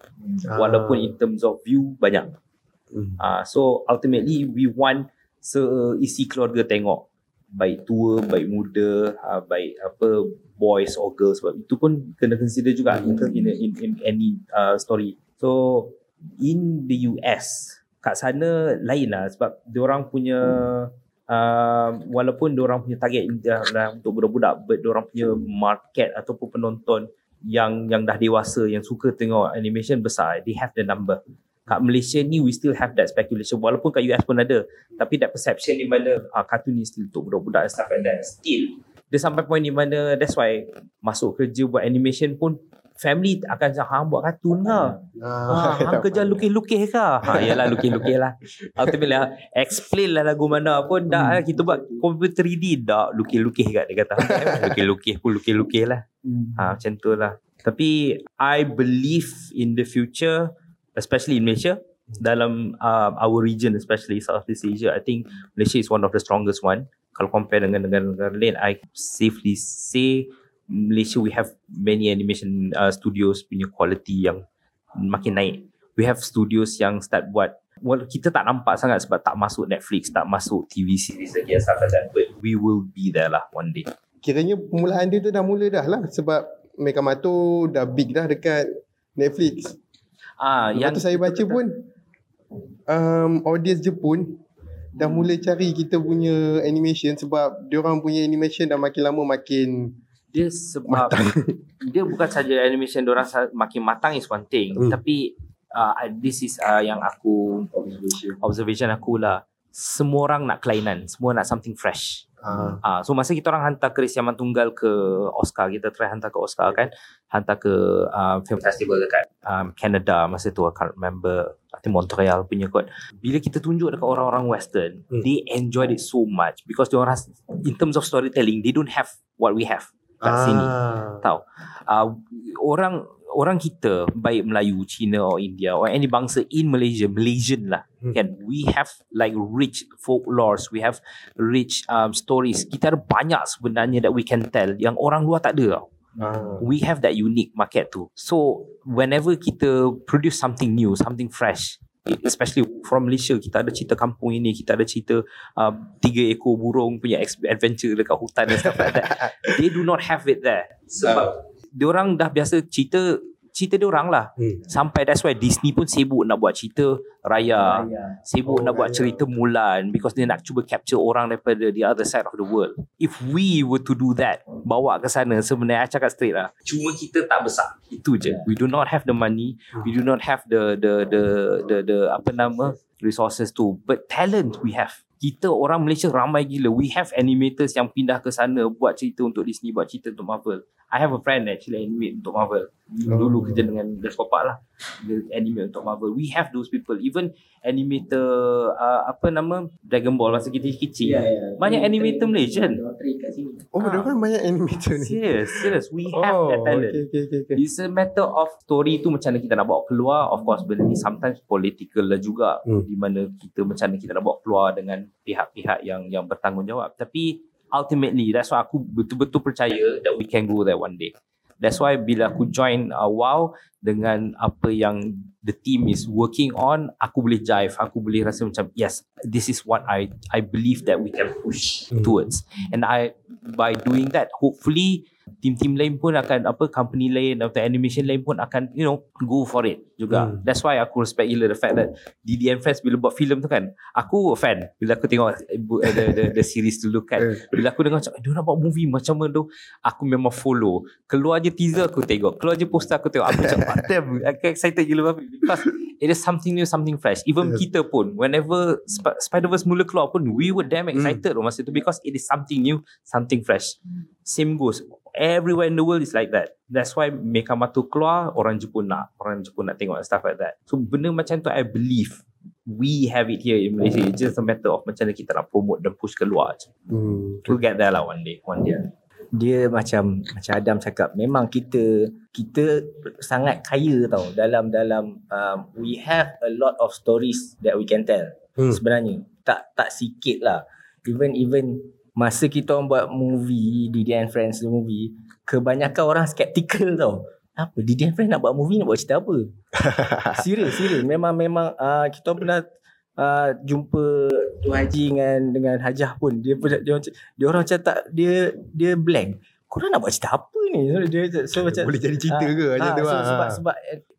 Ah. Walaupun in terms of view, banyak. Hmm. Uh, so ultimately, we want seisi keluarga tengok. Baik tua, baik muda, uh, baik apa boys or girls. Sebab itu pun kena consider juga in, in, in, in any uh, story. So, in the US, kat sana lain lah sebab diorang punya uh, walaupun diorang punya target uh, untuk budak-budak but diorang punya market ataupun penonton yang yang dah dewasa yang suka tengok animation besar they have the number. Kat Malaysia ni we still have that speculation. Walaupun kat US pun ada tapi that perception di mana uh, kartun ni still untuk budak-budak and stuff like that. Still dia sampai point di mana that's why masuk kerja buat animation pun family akan cakap hang buat kartun ke Ah, hang kerja lukis-lukis ke? Ha, yalah lukis-lukis lah. Ultimately lah, explain lah lagu mana pun dah hmm. kita buat komputer 3D dah lukis-lukis kat dia kata. lukis-lukis pun lukis-lukis lah. Ha, macam tu lah. Tapi I believe in the future, especially in Malaysia, dalam uh, our region especially Southeast Asia, I think Malaysia is one of the strongest one. Kalau compare dengan dengan negara lain, I safely say Malaysia we have many animation uh, studios punya quality yang makin naik. We have studios yang start buat well, kita tak nampak sangat sebab tak masuk Netflix, tak masuk TV series lagi like that. But we will be there lah one day. Kiranya permulaan dia tu dah mula dah lah sebab Mega Mato dah big dah dekat Netflix. Ah, Yang yang tu saya baca pun um, audience Jepun dah mula cari kita punya animation sebab dia orang punya animation dah makin lama makin dia sebab dia bukan saja animation dia orang makin matang is one thing, Hmm. tapi uh, this is uh, yang aku observation observation aku lah. Semua orang nak kelainan, semua nak something fresh. uh, Ah, so masa kita orang hantar Keris Yaman Tunggal ke Oscar, kita try hantar ke Oscar kan, hantar ke uh, film festival dekat um, Canada masa tu I can't remember, I think Montreal punya kot. Bila kita tunjuk dekat orang-orang western, Hmm. they enjoyed it so much because they orang in terms of storytelling, they don't have what we have kat sini. ah, Tahu. Uh, orang orang kita baik Melayu, Cina or India or any bangsa in Malaysia, Malaysian lah Hmm. kan we have like rich folklores, we have rich um, stories. Kita ada banyak sebenarnya that we can tell yang orang luar tak ada tau. ah. We have that unique market tu. So whenever kita produce something new, something fresh, especially from Malaysia kita ada cerita kampung ini kita ada cerita uh, tiga ekor burung punya adventure dekat hutan dan stuff like that. They do not have it there. Sebab diorang dah biasa cerita cerita diorang lah. Hmm. sampai that's why Disney pun sibuk nak buat cerita raya. Sibuk Oh, nak buat raya. cerita Mulan because dia nak cuba capture orang daripada the other side of the world. If we were to do that bawa ke sana sebenarnya I cakap straight lah. Cuma kita tak besar. Itu je. We do not have the money. We do not have the the the the, the apa nama? Resources tu but talent we have. Kita orang Malaysia ramai gila. We have animators yang pindah ke sana buat cerita untuk Disney buat cerita untuk Marvel I have a friend actually animate untuk Marvel dulu kerja dengan The Skopak lah dia animate untuk Marvel we have those people even animator uh, apa nama Dragon Ball masa kita kecil Ya, ya. banyak animator Malaysian kat sini. Oh, Ah. dia kan banyak animator ni. serious serious we have Oh, that talent okay, okay, okay, okay. It's a matter of story tu macam mana kita nak bawa keluar. Of course benda ni sometimes political lah juga. Hmm. Di mana kita macam mana kita nak bawa keluar dengan pihak-pihak yang yang bertanggungjawab. Tapi ultimately that's why aku betul-betul percaya that we can go there one day. That's why bila aku join uh, WOW dengan apa yang the team is working on, aku boleh jive, aku boleh rasa macam yes, this is what I I believe that we can push Hmm. towards. And I by doing that, hopefully Team-team lain pun akan apa company lain atau animation lain pun akan you know go for it juga. Hmm. That's why aku respect gila the fact that DD and Friends bila buat filem tu kan, aku fan bila aku tengok eh, bu- eh, the, the, the series dulu kan. Eh. Bila aku dengar macam eh, dia nak buat movie macam mana tu, aku memang follow. Keluar je teaser aku tengok, keluar je poster aku tengok. Aku macam damn, aku excited gila babi because it is something new, something fresh. Even Yes. kita pun whenever Sp- Spider-Verse mula keluar pun we were damn excited mm. masa tu because it is something new, something fresh. Same goes everywhere in the world is like that. That's why Mekama tu keluar orang Jepun nak, orang Jepun nak tengok and stuff like that. So benda macam tu I believe we have it here in Malaysia. It's just a matter of macam mana kita nak promote dan push keluar je. Hmm. We'll get there lah one day, one day. dia macam macam Adam cakap memang kita kita sangat kaya tau dalam dalam um, we have a lot of stories that we can tell Hmm. sebenarnya tak tak sikit lah even even masa kita orang buat movie Didi and Friends the movie kebanyakan orang skeptical tau. Apa Didi and Friends nak buat movie nak buat cerita apa? Serius serius. Memang memang uh, kita orang pernah uh, jumpa Tu Haji dengan dengan Hajah pun. Dia pun dia, macam- dia orang macam tak dia dia blank. Korang nak buat cerita apa ni? So, dia so macam Boleh jadi cerita Ah, ke? Macam ah, tu so, ah. sebab sebab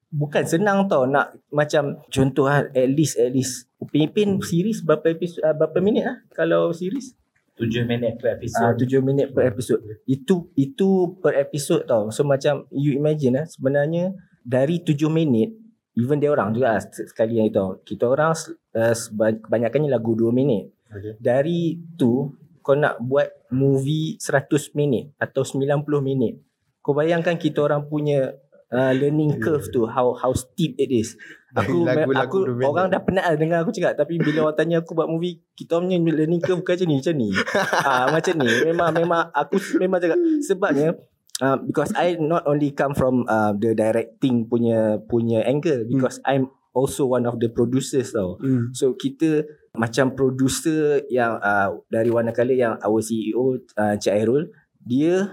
bukan senang tau nak macam contoh ah at least at least. Upin series berapa episod uh, berapa minit ah kalau series 7 minit per Ah, episode. 7 minit per episod. Itu itu per episod tau. So macam you imagine ah sebenarnya dari 7 minit even dia orang juga sekali yang itu. Kita orang uh, kebanyakannya lagu 2 minit. Okay. Dari tu kau nak buat movie 100 minit atau 90 minit. Kau bayangkan kita orang punya uh, learning curve tu how how steep it is. Aku lagu-lagu aku dua minit. orang dah penat lah dengar aku cakap tapi bila orang tanya aku buat movie kita punya learning curve bukan macam ni macam ni. ah macam ni memang memang aku memang cakap sebabnya uh, because I not only come from uh, the directing punya punya angle because I'm also one of the producers tau. Hmm. So kita macam producer yang uh, dari Warna Kala yang our CEO uh, Cik Airul dia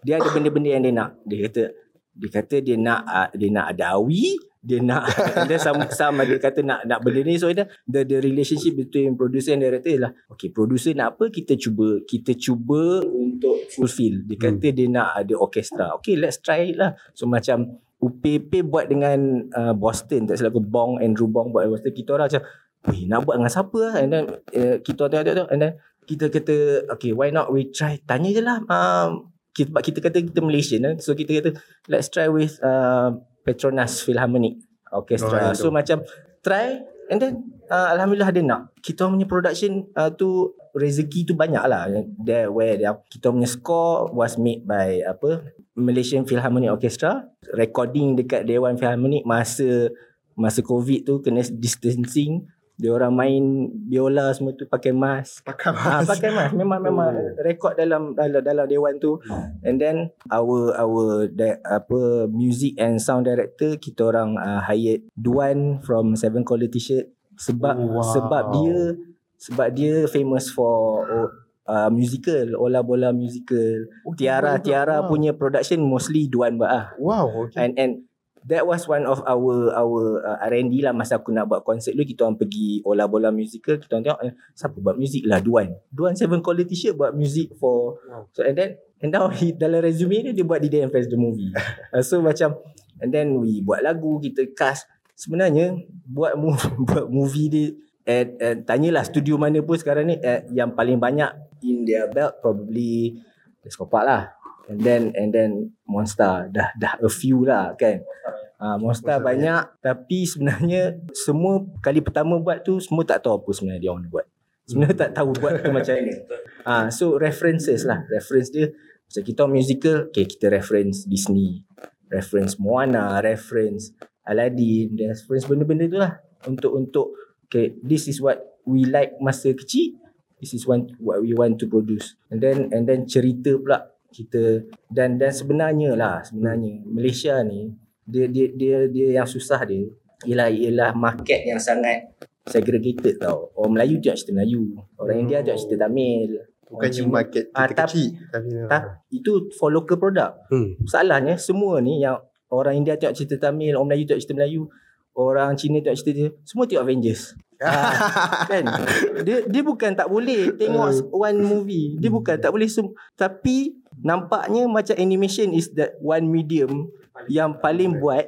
dia ada benda-benda yang dia nak. Dia kata dia kata dia nak uh, dia nak ada awi, dia nak. Dia sama sama. Dia kata nak nak benda ni. So dia the, the relationship between producer and director ialah okay producer nak apa kita cuba kita cuba untuk fulfill. Dia kata dia nak ada orkestra. Okay let's try it lah. So macam UPP buat dengan uh, Boston. Tak silap aku Bong Andrew Bong buat Boston. Kita orang macam Weh nak buat dengan siapa lah? And then uh, Kita tengok-tengok And then Kita kata Okay why not we try? Tanya je lah um, kita, kita kata Kita Malaysian kan So kita kata Let's try with uh, Petronas Philharmonic Orchestra Oh, So itu. macam Try And then uh, Alhamdulillah dia nak. Kita punya production uh, tu Rezeki tu banyak lah There where dia, Kita punya score Was made by Apa Malaysian Philharmonic Orchestra. Recording dekat Dewan Philharmonic Masa Masa covid tu Kena distancing dia orang main biola semua tu pakai mask. Pakai Ah, mas. pakai mask memang memang rekod dalam dalam dalam dewan tu. And then our our di- apa music and sound director kita orang uh, hired Duan from Seven Color T-shirt sebab Oh, wow. sebab dia sebab dia famous for oh, uh, musical, Ola Bola musical. Oh, Tiara Tiara punya production mostly Duan buat ah. Wow, okay. And and that was one of our our uh, R&D lah masa aku nak buat konsert dulu kita orang pergi Ola Bola musical kita orang tengok eh, siapa buat muzik lah Duan. Duan Seven Quality Shirt buat music for Wow. so and then and now he, dalam resume dia dia buat di and Fest the movie. uh, so macam and then we buat lagu kita cast sebenarnya buat movie, buat movie dia at, at, tanyalah studio mana pun sekarang ni at, yang paling banyak in their belt probably Descopat lah and then and then Monster dah dah a few lah kan Ah, Monster Monster banyak tapi sebenarnya semua kali pertama buat tu semua tak tahu apa sebenarnya dia orang buat. Sebenarnya tak tahu buat tu macam mana. Ah so references lah. Reference dia macam kita musical, okay kita reference Disney, reference Moana, reference Aladdin, reference benda-benda tu lah untuk untuk okay this is what we like masa kecil. This is one what we want to produce. And then and then cerita pula kita dan dan sebenarnya lah sebenarnya Malaysia ni dia dia dia dia yang susah dia ialah ialah market yang sangat segregated tau. Orang Melayu tengok cerita Melayu, orang Hmm. India tengok cerita Tamil. Bukannya Cina- market Ah, kita tapi- kecil. Tapi, Tak, itu for local product. Hmm. Masalahnya semua ni yang orang India tengok cerita Tamil, orang Melayu tengok cerita Melayu, orang Cina tengok cerita dia, semua tengok Avengers. ah, kan? Dia dia bukan tak boleh tengok one movie. Dia bukan tak boleh sem- tapi nampaknya macam animation is the one medium yang paling buat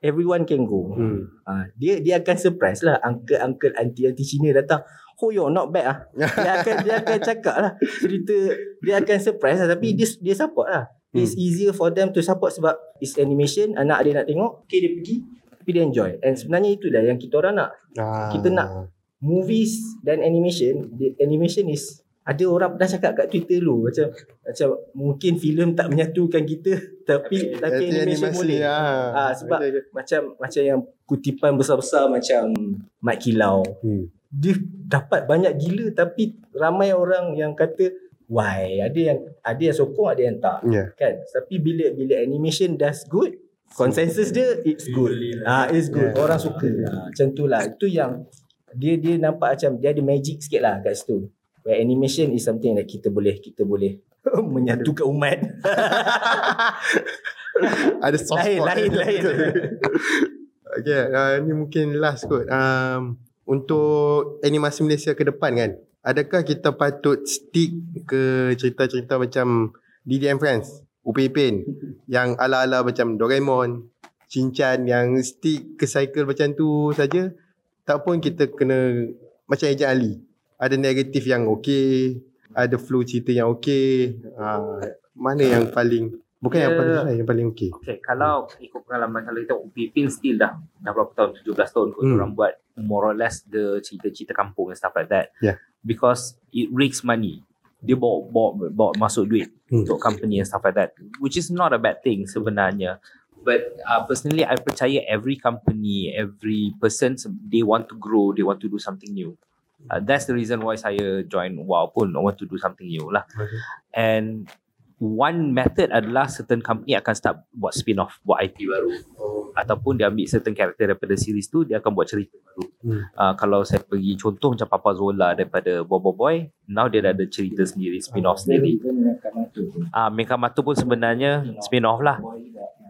everyone can go. Hmm. Ha, dia dia akan surprise lah uncle-uncle auntie-auntie Cina datang. Oh yo not bad ah. Dia akan dia akan cakap lah cerita dia akan surprise lah tapi dia dia support lah. It's easier for them to support sebab it's animation anak dia nak tengok, okay dia pergi tapi dia enjoy. And sebenarnya itulah yang kita orang nak. Ah. Kita nak movies dan animation, the animation is ada orang pernah cakap kat Twitter dulu macam macam mungkin filem tak menyatukan kita tapi tapi animation animasi, boleh. ah. Ah sebab Okay, okay. macam macam yang kutipan besar-besar macam Mat Kilau. Hmm. Dia dapat banyak gila tapi ramai orang yang kata why ada yang ada yang sokong ada yang tak Ya. kan tapi bila bila animation does good consensus dia it's good ah it's good Yeah. orang suka ah, macam tu lah itu yang dia dia nampak macam dia ada magic sikit lah kat situ where animation is something that kita boleh kita boleh menyatukan umat Ada soft Lain, spot. lain, lain. okay, uh, ni mungkin last kot. Um, untuk animasi Malaysia ke depan kan, adakah kita patut stick ke cerita-cerita macam Didi and Friends, Upin Ipin, yang ala-ala macam Doraemon, Shinchan yang stick ke cycle macam tu saja? Tak pun kita kena macam Ejen Ali. Ada negatif yang okey, ada flow cerita yang okey. Uh, mana yang paling Bukan yang Dia- paling susah, yang paling okey. Okay, kalau ikut pengalaman kalau kita tengok Pipin still dah dah berapa tahun 17 tahun kot Hmm. orang buat more or less the cerita-cerita kampung and stuff like that. Yeah. Because it rakes money. Dia bawa, bawa, bawa masuk duit Hmm. untuk company and stuff like that. Which is not a bad thing sebenarnya. But uh, personally, I percaya every company, every person, they want to grow, they want to do something new. Uh, that's the reason why saya join WOW pun. I want to do something new lah. Okay. And one method adalah certain company akan start buat spin-off, buat IP baru. Ataupun dia ambil certain karakter daripada series tu, dia akan buat cerita baru. Hmm. Uh, kalau saya pergi contoh macam Papa Zola daripada Bobo Boy, now dia dah ada cerita sendiri, spin-off sendiri. Ah, uh, Meka Matu pun sebenarnya spin-off lah.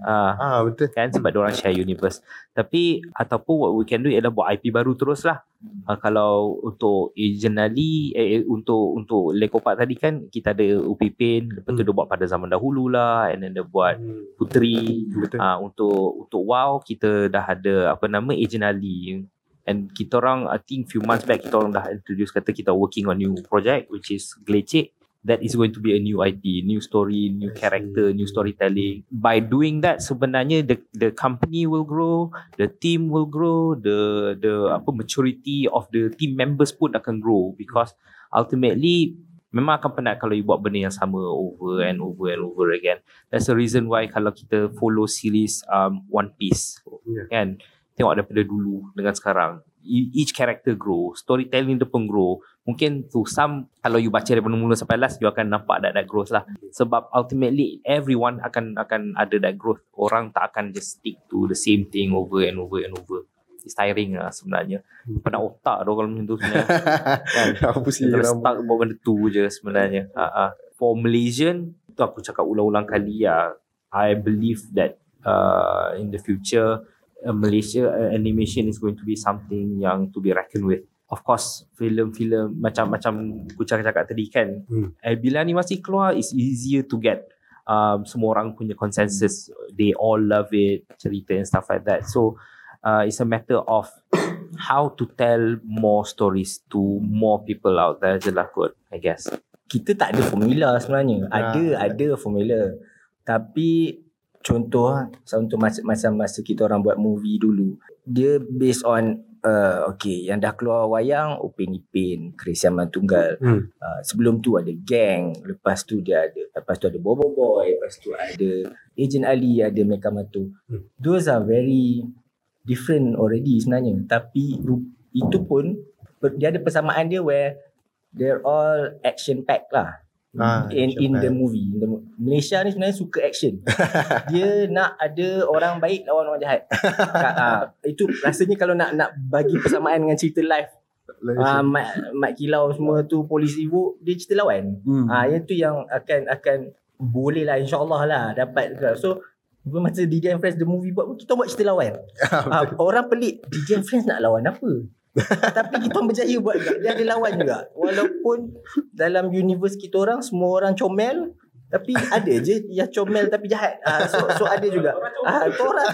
Ah, Ah betul. kan sebab orang share universe. Tapi ataupun what we can do ialah buat IP baru terus lah. Uh, kalau untuk Ali eh, eh, untuk untuk Lekopak tadi kan kita ada Upipin, lepas tu Hmm. dia buat pada zaman dahulu lah and then dia buat Puteri. Betul. Uh, untuk untuk WoW kita dah ada apa nama Ali and kita orang I think few months back kita orang dah introduce kata kita working on new project which is Glecek that is going to be a new IP, new story, new character, new storytelling. By doing that sebenarnya the the company will grow, the team will grow, the the apa maturity of the team members pun akan grow because ultimately memang akan penat kalau you buat benda yang sama over and over and over again. That's the reason why kalau kita follow series um, One Piece Yeah. kan tengok daripada dulu dengan sekarang each character grow storytelling dia pun grow mungkin to some kalau you baca daripada mula sampai last you akan nampak that, that growth lah sebab ultimately everyone akan akan ada that growth orang tak akan just stick to the same thing over and over and over it's tiring lah sebenarnya penat otak tu kalau macam tu sebenarnya kan Apa sih rambut? stuck buat benda tu je sebenarnya. Ha. For Malaysian, tu aku cakap ulang-ulang kali ya. I believe that uh, in the future, uh, Malaysia uh, animation is going to be something yang to be reckoned with. Of course, filem-filem macam-macam aku cakap-cakap tadi kan. Hmm. Eh, bila animasi keluar, it's easier to get um, semua orang punya consensus. They all love it, cerita and stuff like that. So, uh, it's a matter of how to tell more stories to more people out there je lah kot, I guess. kita tak ada formula sebenarnya. Ada ada formula. Tapi contoh ah, contoh macam macam masa kita orang buat movie dulu. Dia based on uh, okay yang dah keluar wayang Upin Ipin, Christian Mantunggal. Hmm. Uh, sebelum tu ada Gang, lepas tu dia ada lepas tu ada Bobo Boy, lepas tu ada Agent Ali, ada Meka Matu. Hmm. Those are very different already sebenarnya. Tapi itu pun dia ada persamaan dia where they're all action packed lah. Ah, in in the movie. In the, Malaysia ni sebenarnya suka action. dia nak ada orang baik lawan orang jahat. Ka- ah, itu rasanya kalau nak nak bagi persamaan dengan cerita live Ah, Mat, Mat Kilau semua tu polis ibu dia cerita lawan. Hmm. Ah yang tu yang akan akan boleh lah insyaAllah lah dapat so masa DJ and Friends the movie buat pun kita buat cerita lawan. ah, orang pelik DJ and Friends nak lawan apa? Tapi kita orang berjaya buat juga. Dia ada lawan juga. Walaupun dalam universe kita orang semua orang comel Tapi ada je yang comel tapi jahat. Ah, so, so ada juga. Ah, tu orang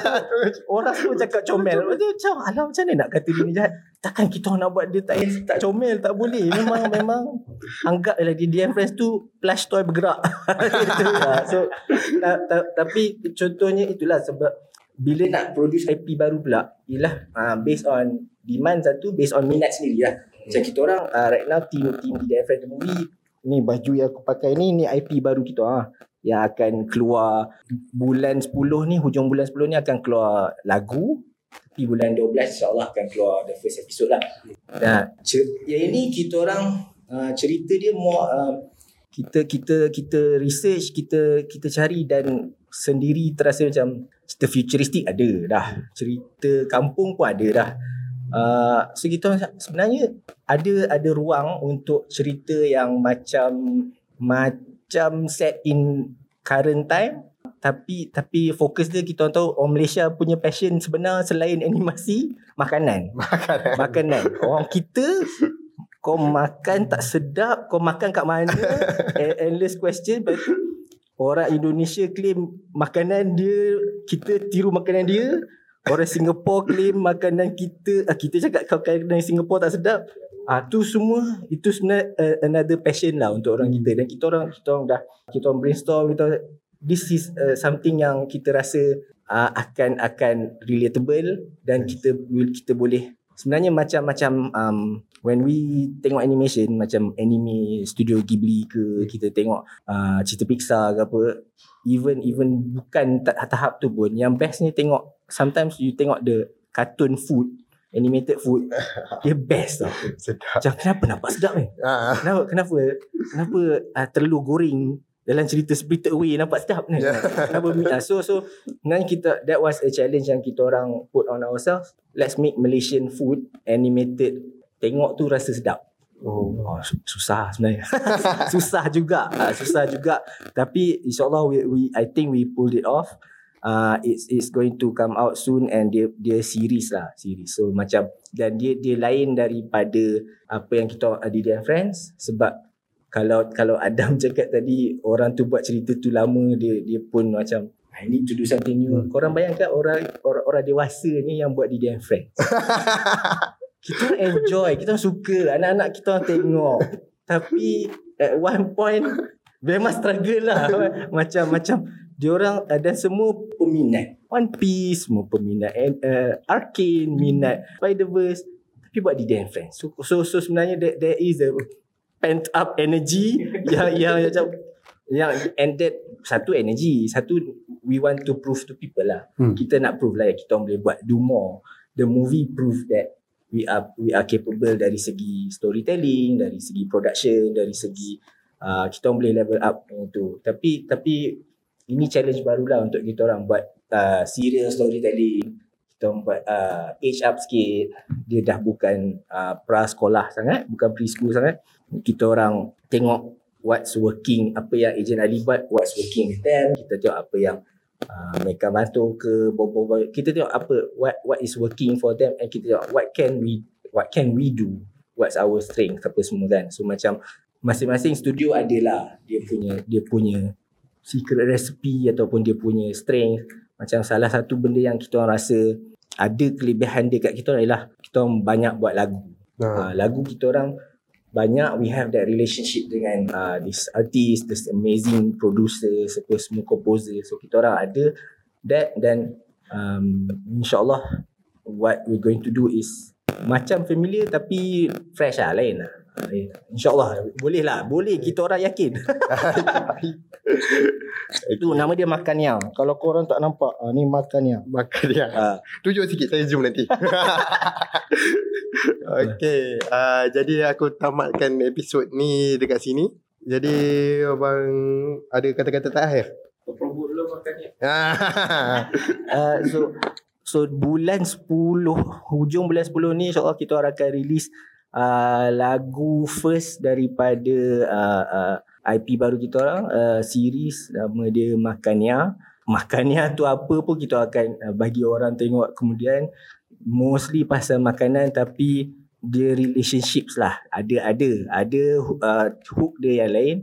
orang semua cakap comel. Macam alah macam mana nak kata dia ni jahat? Takkan kita nak buat dia tak tak comel, tak boleh. Memang memang anggap lah dia DM friends tu plush toy bergerak. Ah, so ta, ta, tapi contohnya itulah sebab bila nak produce IP baru pula ialah uh, based on demand satu based on minat sendiri lah. Macam kita orang uh, right now team team di friends the movie ni baju yang aku pakai ni ni IP baru kita ah yang akan keluar bulan 10 ni hujung bulan 10 ni akan keluar lagu tapi bulan 12 insyaallah akan keluar the first episode lah. Nah, cer- yang ini kita orang uh, cerita dia more uh, kita kita kita research kita kita cari dan sendiri terasa macam cerita futuristik ada dah. Cerita kampung pun ada dah. Uh, so kita sebenarnya ada ada ruang untuk cerita yang macam macam set in current time. Tapi tapi fokus dia kita orang tahu orang Malaysia punya passion sebenar selain animasi makanan. Makanan. makanan. Orang kita kau makan tak sedap kau makan kat mana? E- endless question. Lepas tu orang Indonesia claim makanan dia kita tiru makanan dia. Orang Singapore claim makanan kita. Ah, kita cakap kau makanan Singapore tak sedap. Ah tu semua itu sebenarnya uh, another passion lah untuk orang kita. Dan kita orang kita orang dah kita orang brainstorm kita this is uh, something yang kita rasa uh, akan akan relatable dan kita kita boleh sebenarnya macam-macam um, when we tengok animation macam anime studio Ghibli ke kita tengok uh, cerita Pixar ke apa even even bukan ta- tahap tu pun yang best ni tengok sometimes you tengok the cartoon food animated food dia best tau. Sedap. macam kenapa nampak sedap ni? Ah, kenapa kenapa kenapa uh, telur goreng dalam cerita Spirited Away nampak sedap ni? Yeah. kenapa uh, so so sebenarnya kita that was a challenge yang kita orang put on ourselves. Let's make Malaysian food animated tengok tu rasa sedap Oh. Oh, su- susah sebenarnya. susah juga. Uh, susah juga. Tapi insyaallah we, we I think we pulled it off. Uh, it's it's going to come out soon and dia dia series lah, series. So macam dan dia dia lain daripada apa yang kita ada di Friends sebab kalau kalau Adam cakap tadi orang tu buat cerita tu lama dia dia pun macam I need to do something new. Hmm. Korang bayangkan orang orang, orang dewasa ni yang buat di Dan Friends. Kita enjoy, kita suka, anak-anak kita tengok. Tapi at one point memang struggle lah. macam macam dia orang uh, dan semua peminat One Piece, semua peminat uh, Arcane, minat Spider-Verse tapi buat di Dan Friends. So, so so sebenarnya there, there is a pent up energy yang yang macam yang and that satu energy, satu we want to prove to people lah. Hmm. Kita nak prove lah kita orang boleh buat do more. The movie prove that we are we are capable dari segi storytelling, dari segi production, dari segi uh, kita boleh level up tu. Tapi tapi ini challenge barulah untuk kita orang buat uh, serial storytelling. Kita buat uh, age up sikit. Dia dah bukan uh, pra sekolah sangat, bukan preschool sangat. Kita orang tengok what's working, apa yang Agent Ali buat, what's working with them. Kita tengok apa yang uh, mereka bantu ke bobo kita tengok apa what what is working for them and kita tengok what can we what can we do? What's our strength? Apa semua kan? So macam masing-masing studio adalah dia punya dia punya secret recipe ataupun dia punya strength. Macam salah satu benda yang kita orang rasa ada kelebihan dia kat kita orang ialah kita orang banyak buat lagu. Nah. uh, lagu kita orang banyak we have that relationship dengan uh, this artist, this amazing producer, apa semua composer. So kita orang ada that dan um, insyaAllah what we're going to do is macam familiar tapi fresh lah lain lah. Ah, lah. InsyaAllah boleh lah boleh kita orang yakin itu nama dia Makania kalau korang tak nampak ah, ni Makania Makan dia. ah, Tunjuk sikit saya zoom nanti. okay. Uh, jadi aku tamatkan episod ni dekat sini. Jadi abang ada kata-kata terakhir? Promote dulu makannya. Ah. uh, so so bulan 10 hujung bulan 10 ni insyaallah kita orang akan release uh, lagu first daripada uh, uh, IP baru kita orang uh, series nama dia Makania Makania tu apa pun kita akan uh, bagi orang tengok kemudian. Mostly pasal makanan tapi dia relationships lah. Ada ada. Ada uh, hook dia yang lain.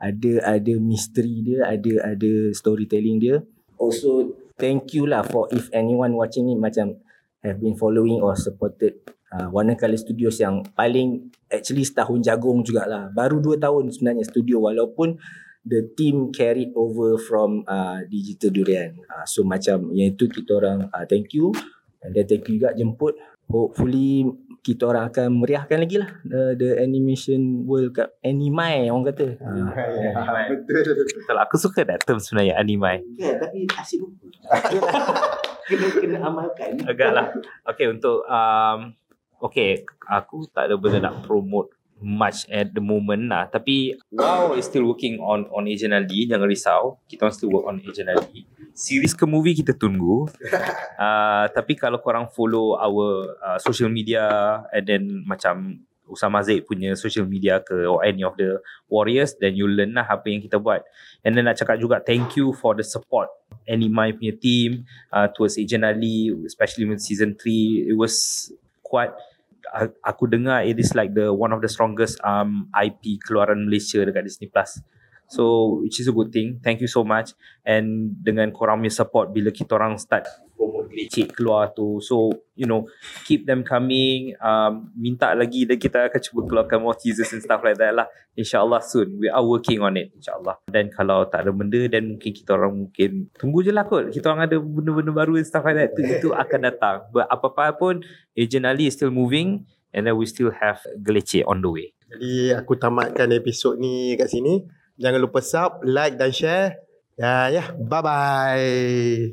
Ada ada misteri dia, ada ada storytelling dia. Also thank you lah for if anyone watching ni macam have been following or supported uh, Warna Colour Studios yang paling actually setahun jagung jugalah. Baru 2 tahun sebenarnya studio walaupun the team carried over from uh, Digital Durian. Uh, so macam yang itu kita orang uh, thank you and then thank you juga jemput. Hopefully kita orang akan meriahkan lagi lah the, the animation world kat Animai orang kata. Uh, Betul. Betul aku suka that term sebenarnya anime. Ya, tapi asyik lupa. kena kena amalkan. Agak lah. Okay untuk um, Okay aku tak ada benda nak promote much at the moment lah. Tapi wow is still working on on Agent Ali jangan risau. Kita still work on Agent Ali series ke movie kita tunggu. Uh, tapi kalau korang follow our uh, social media and then macam Usama Zaid punya social media ke or any of the warriors then you learn lah apa yang kita buat. And then nak cakap juga thank you for the support Anime punya team uh, towards Agent Ali especially with season 3 it was a- aku dengar it is like the one of the strongest um IP keluaran Malaysia dekat Disney Plus. So which is a good thing. Thank you so much and dengan korang punya support bila kita orang start promote leceh keluar tu. So you know keep them coming um minta lagi dan kita akan cuba keluarkan more teasers and stuff like that lah. InsyaAllah soon. We are working on it insyaAllah. Dan kalau tak ada benda dan mungkin kita orang mungkin tunggu je lah kot. Kita orang ada benda-benda baru and stuff like that. Itu, itu akan datang. But apa-apa pun Agent Ali is still moving and then we still have Gleceh on the way. Jadi aku tamatkan episod ni kat sini. Jangan lupa sub, like dan share. Ya, ya. Bye-bye.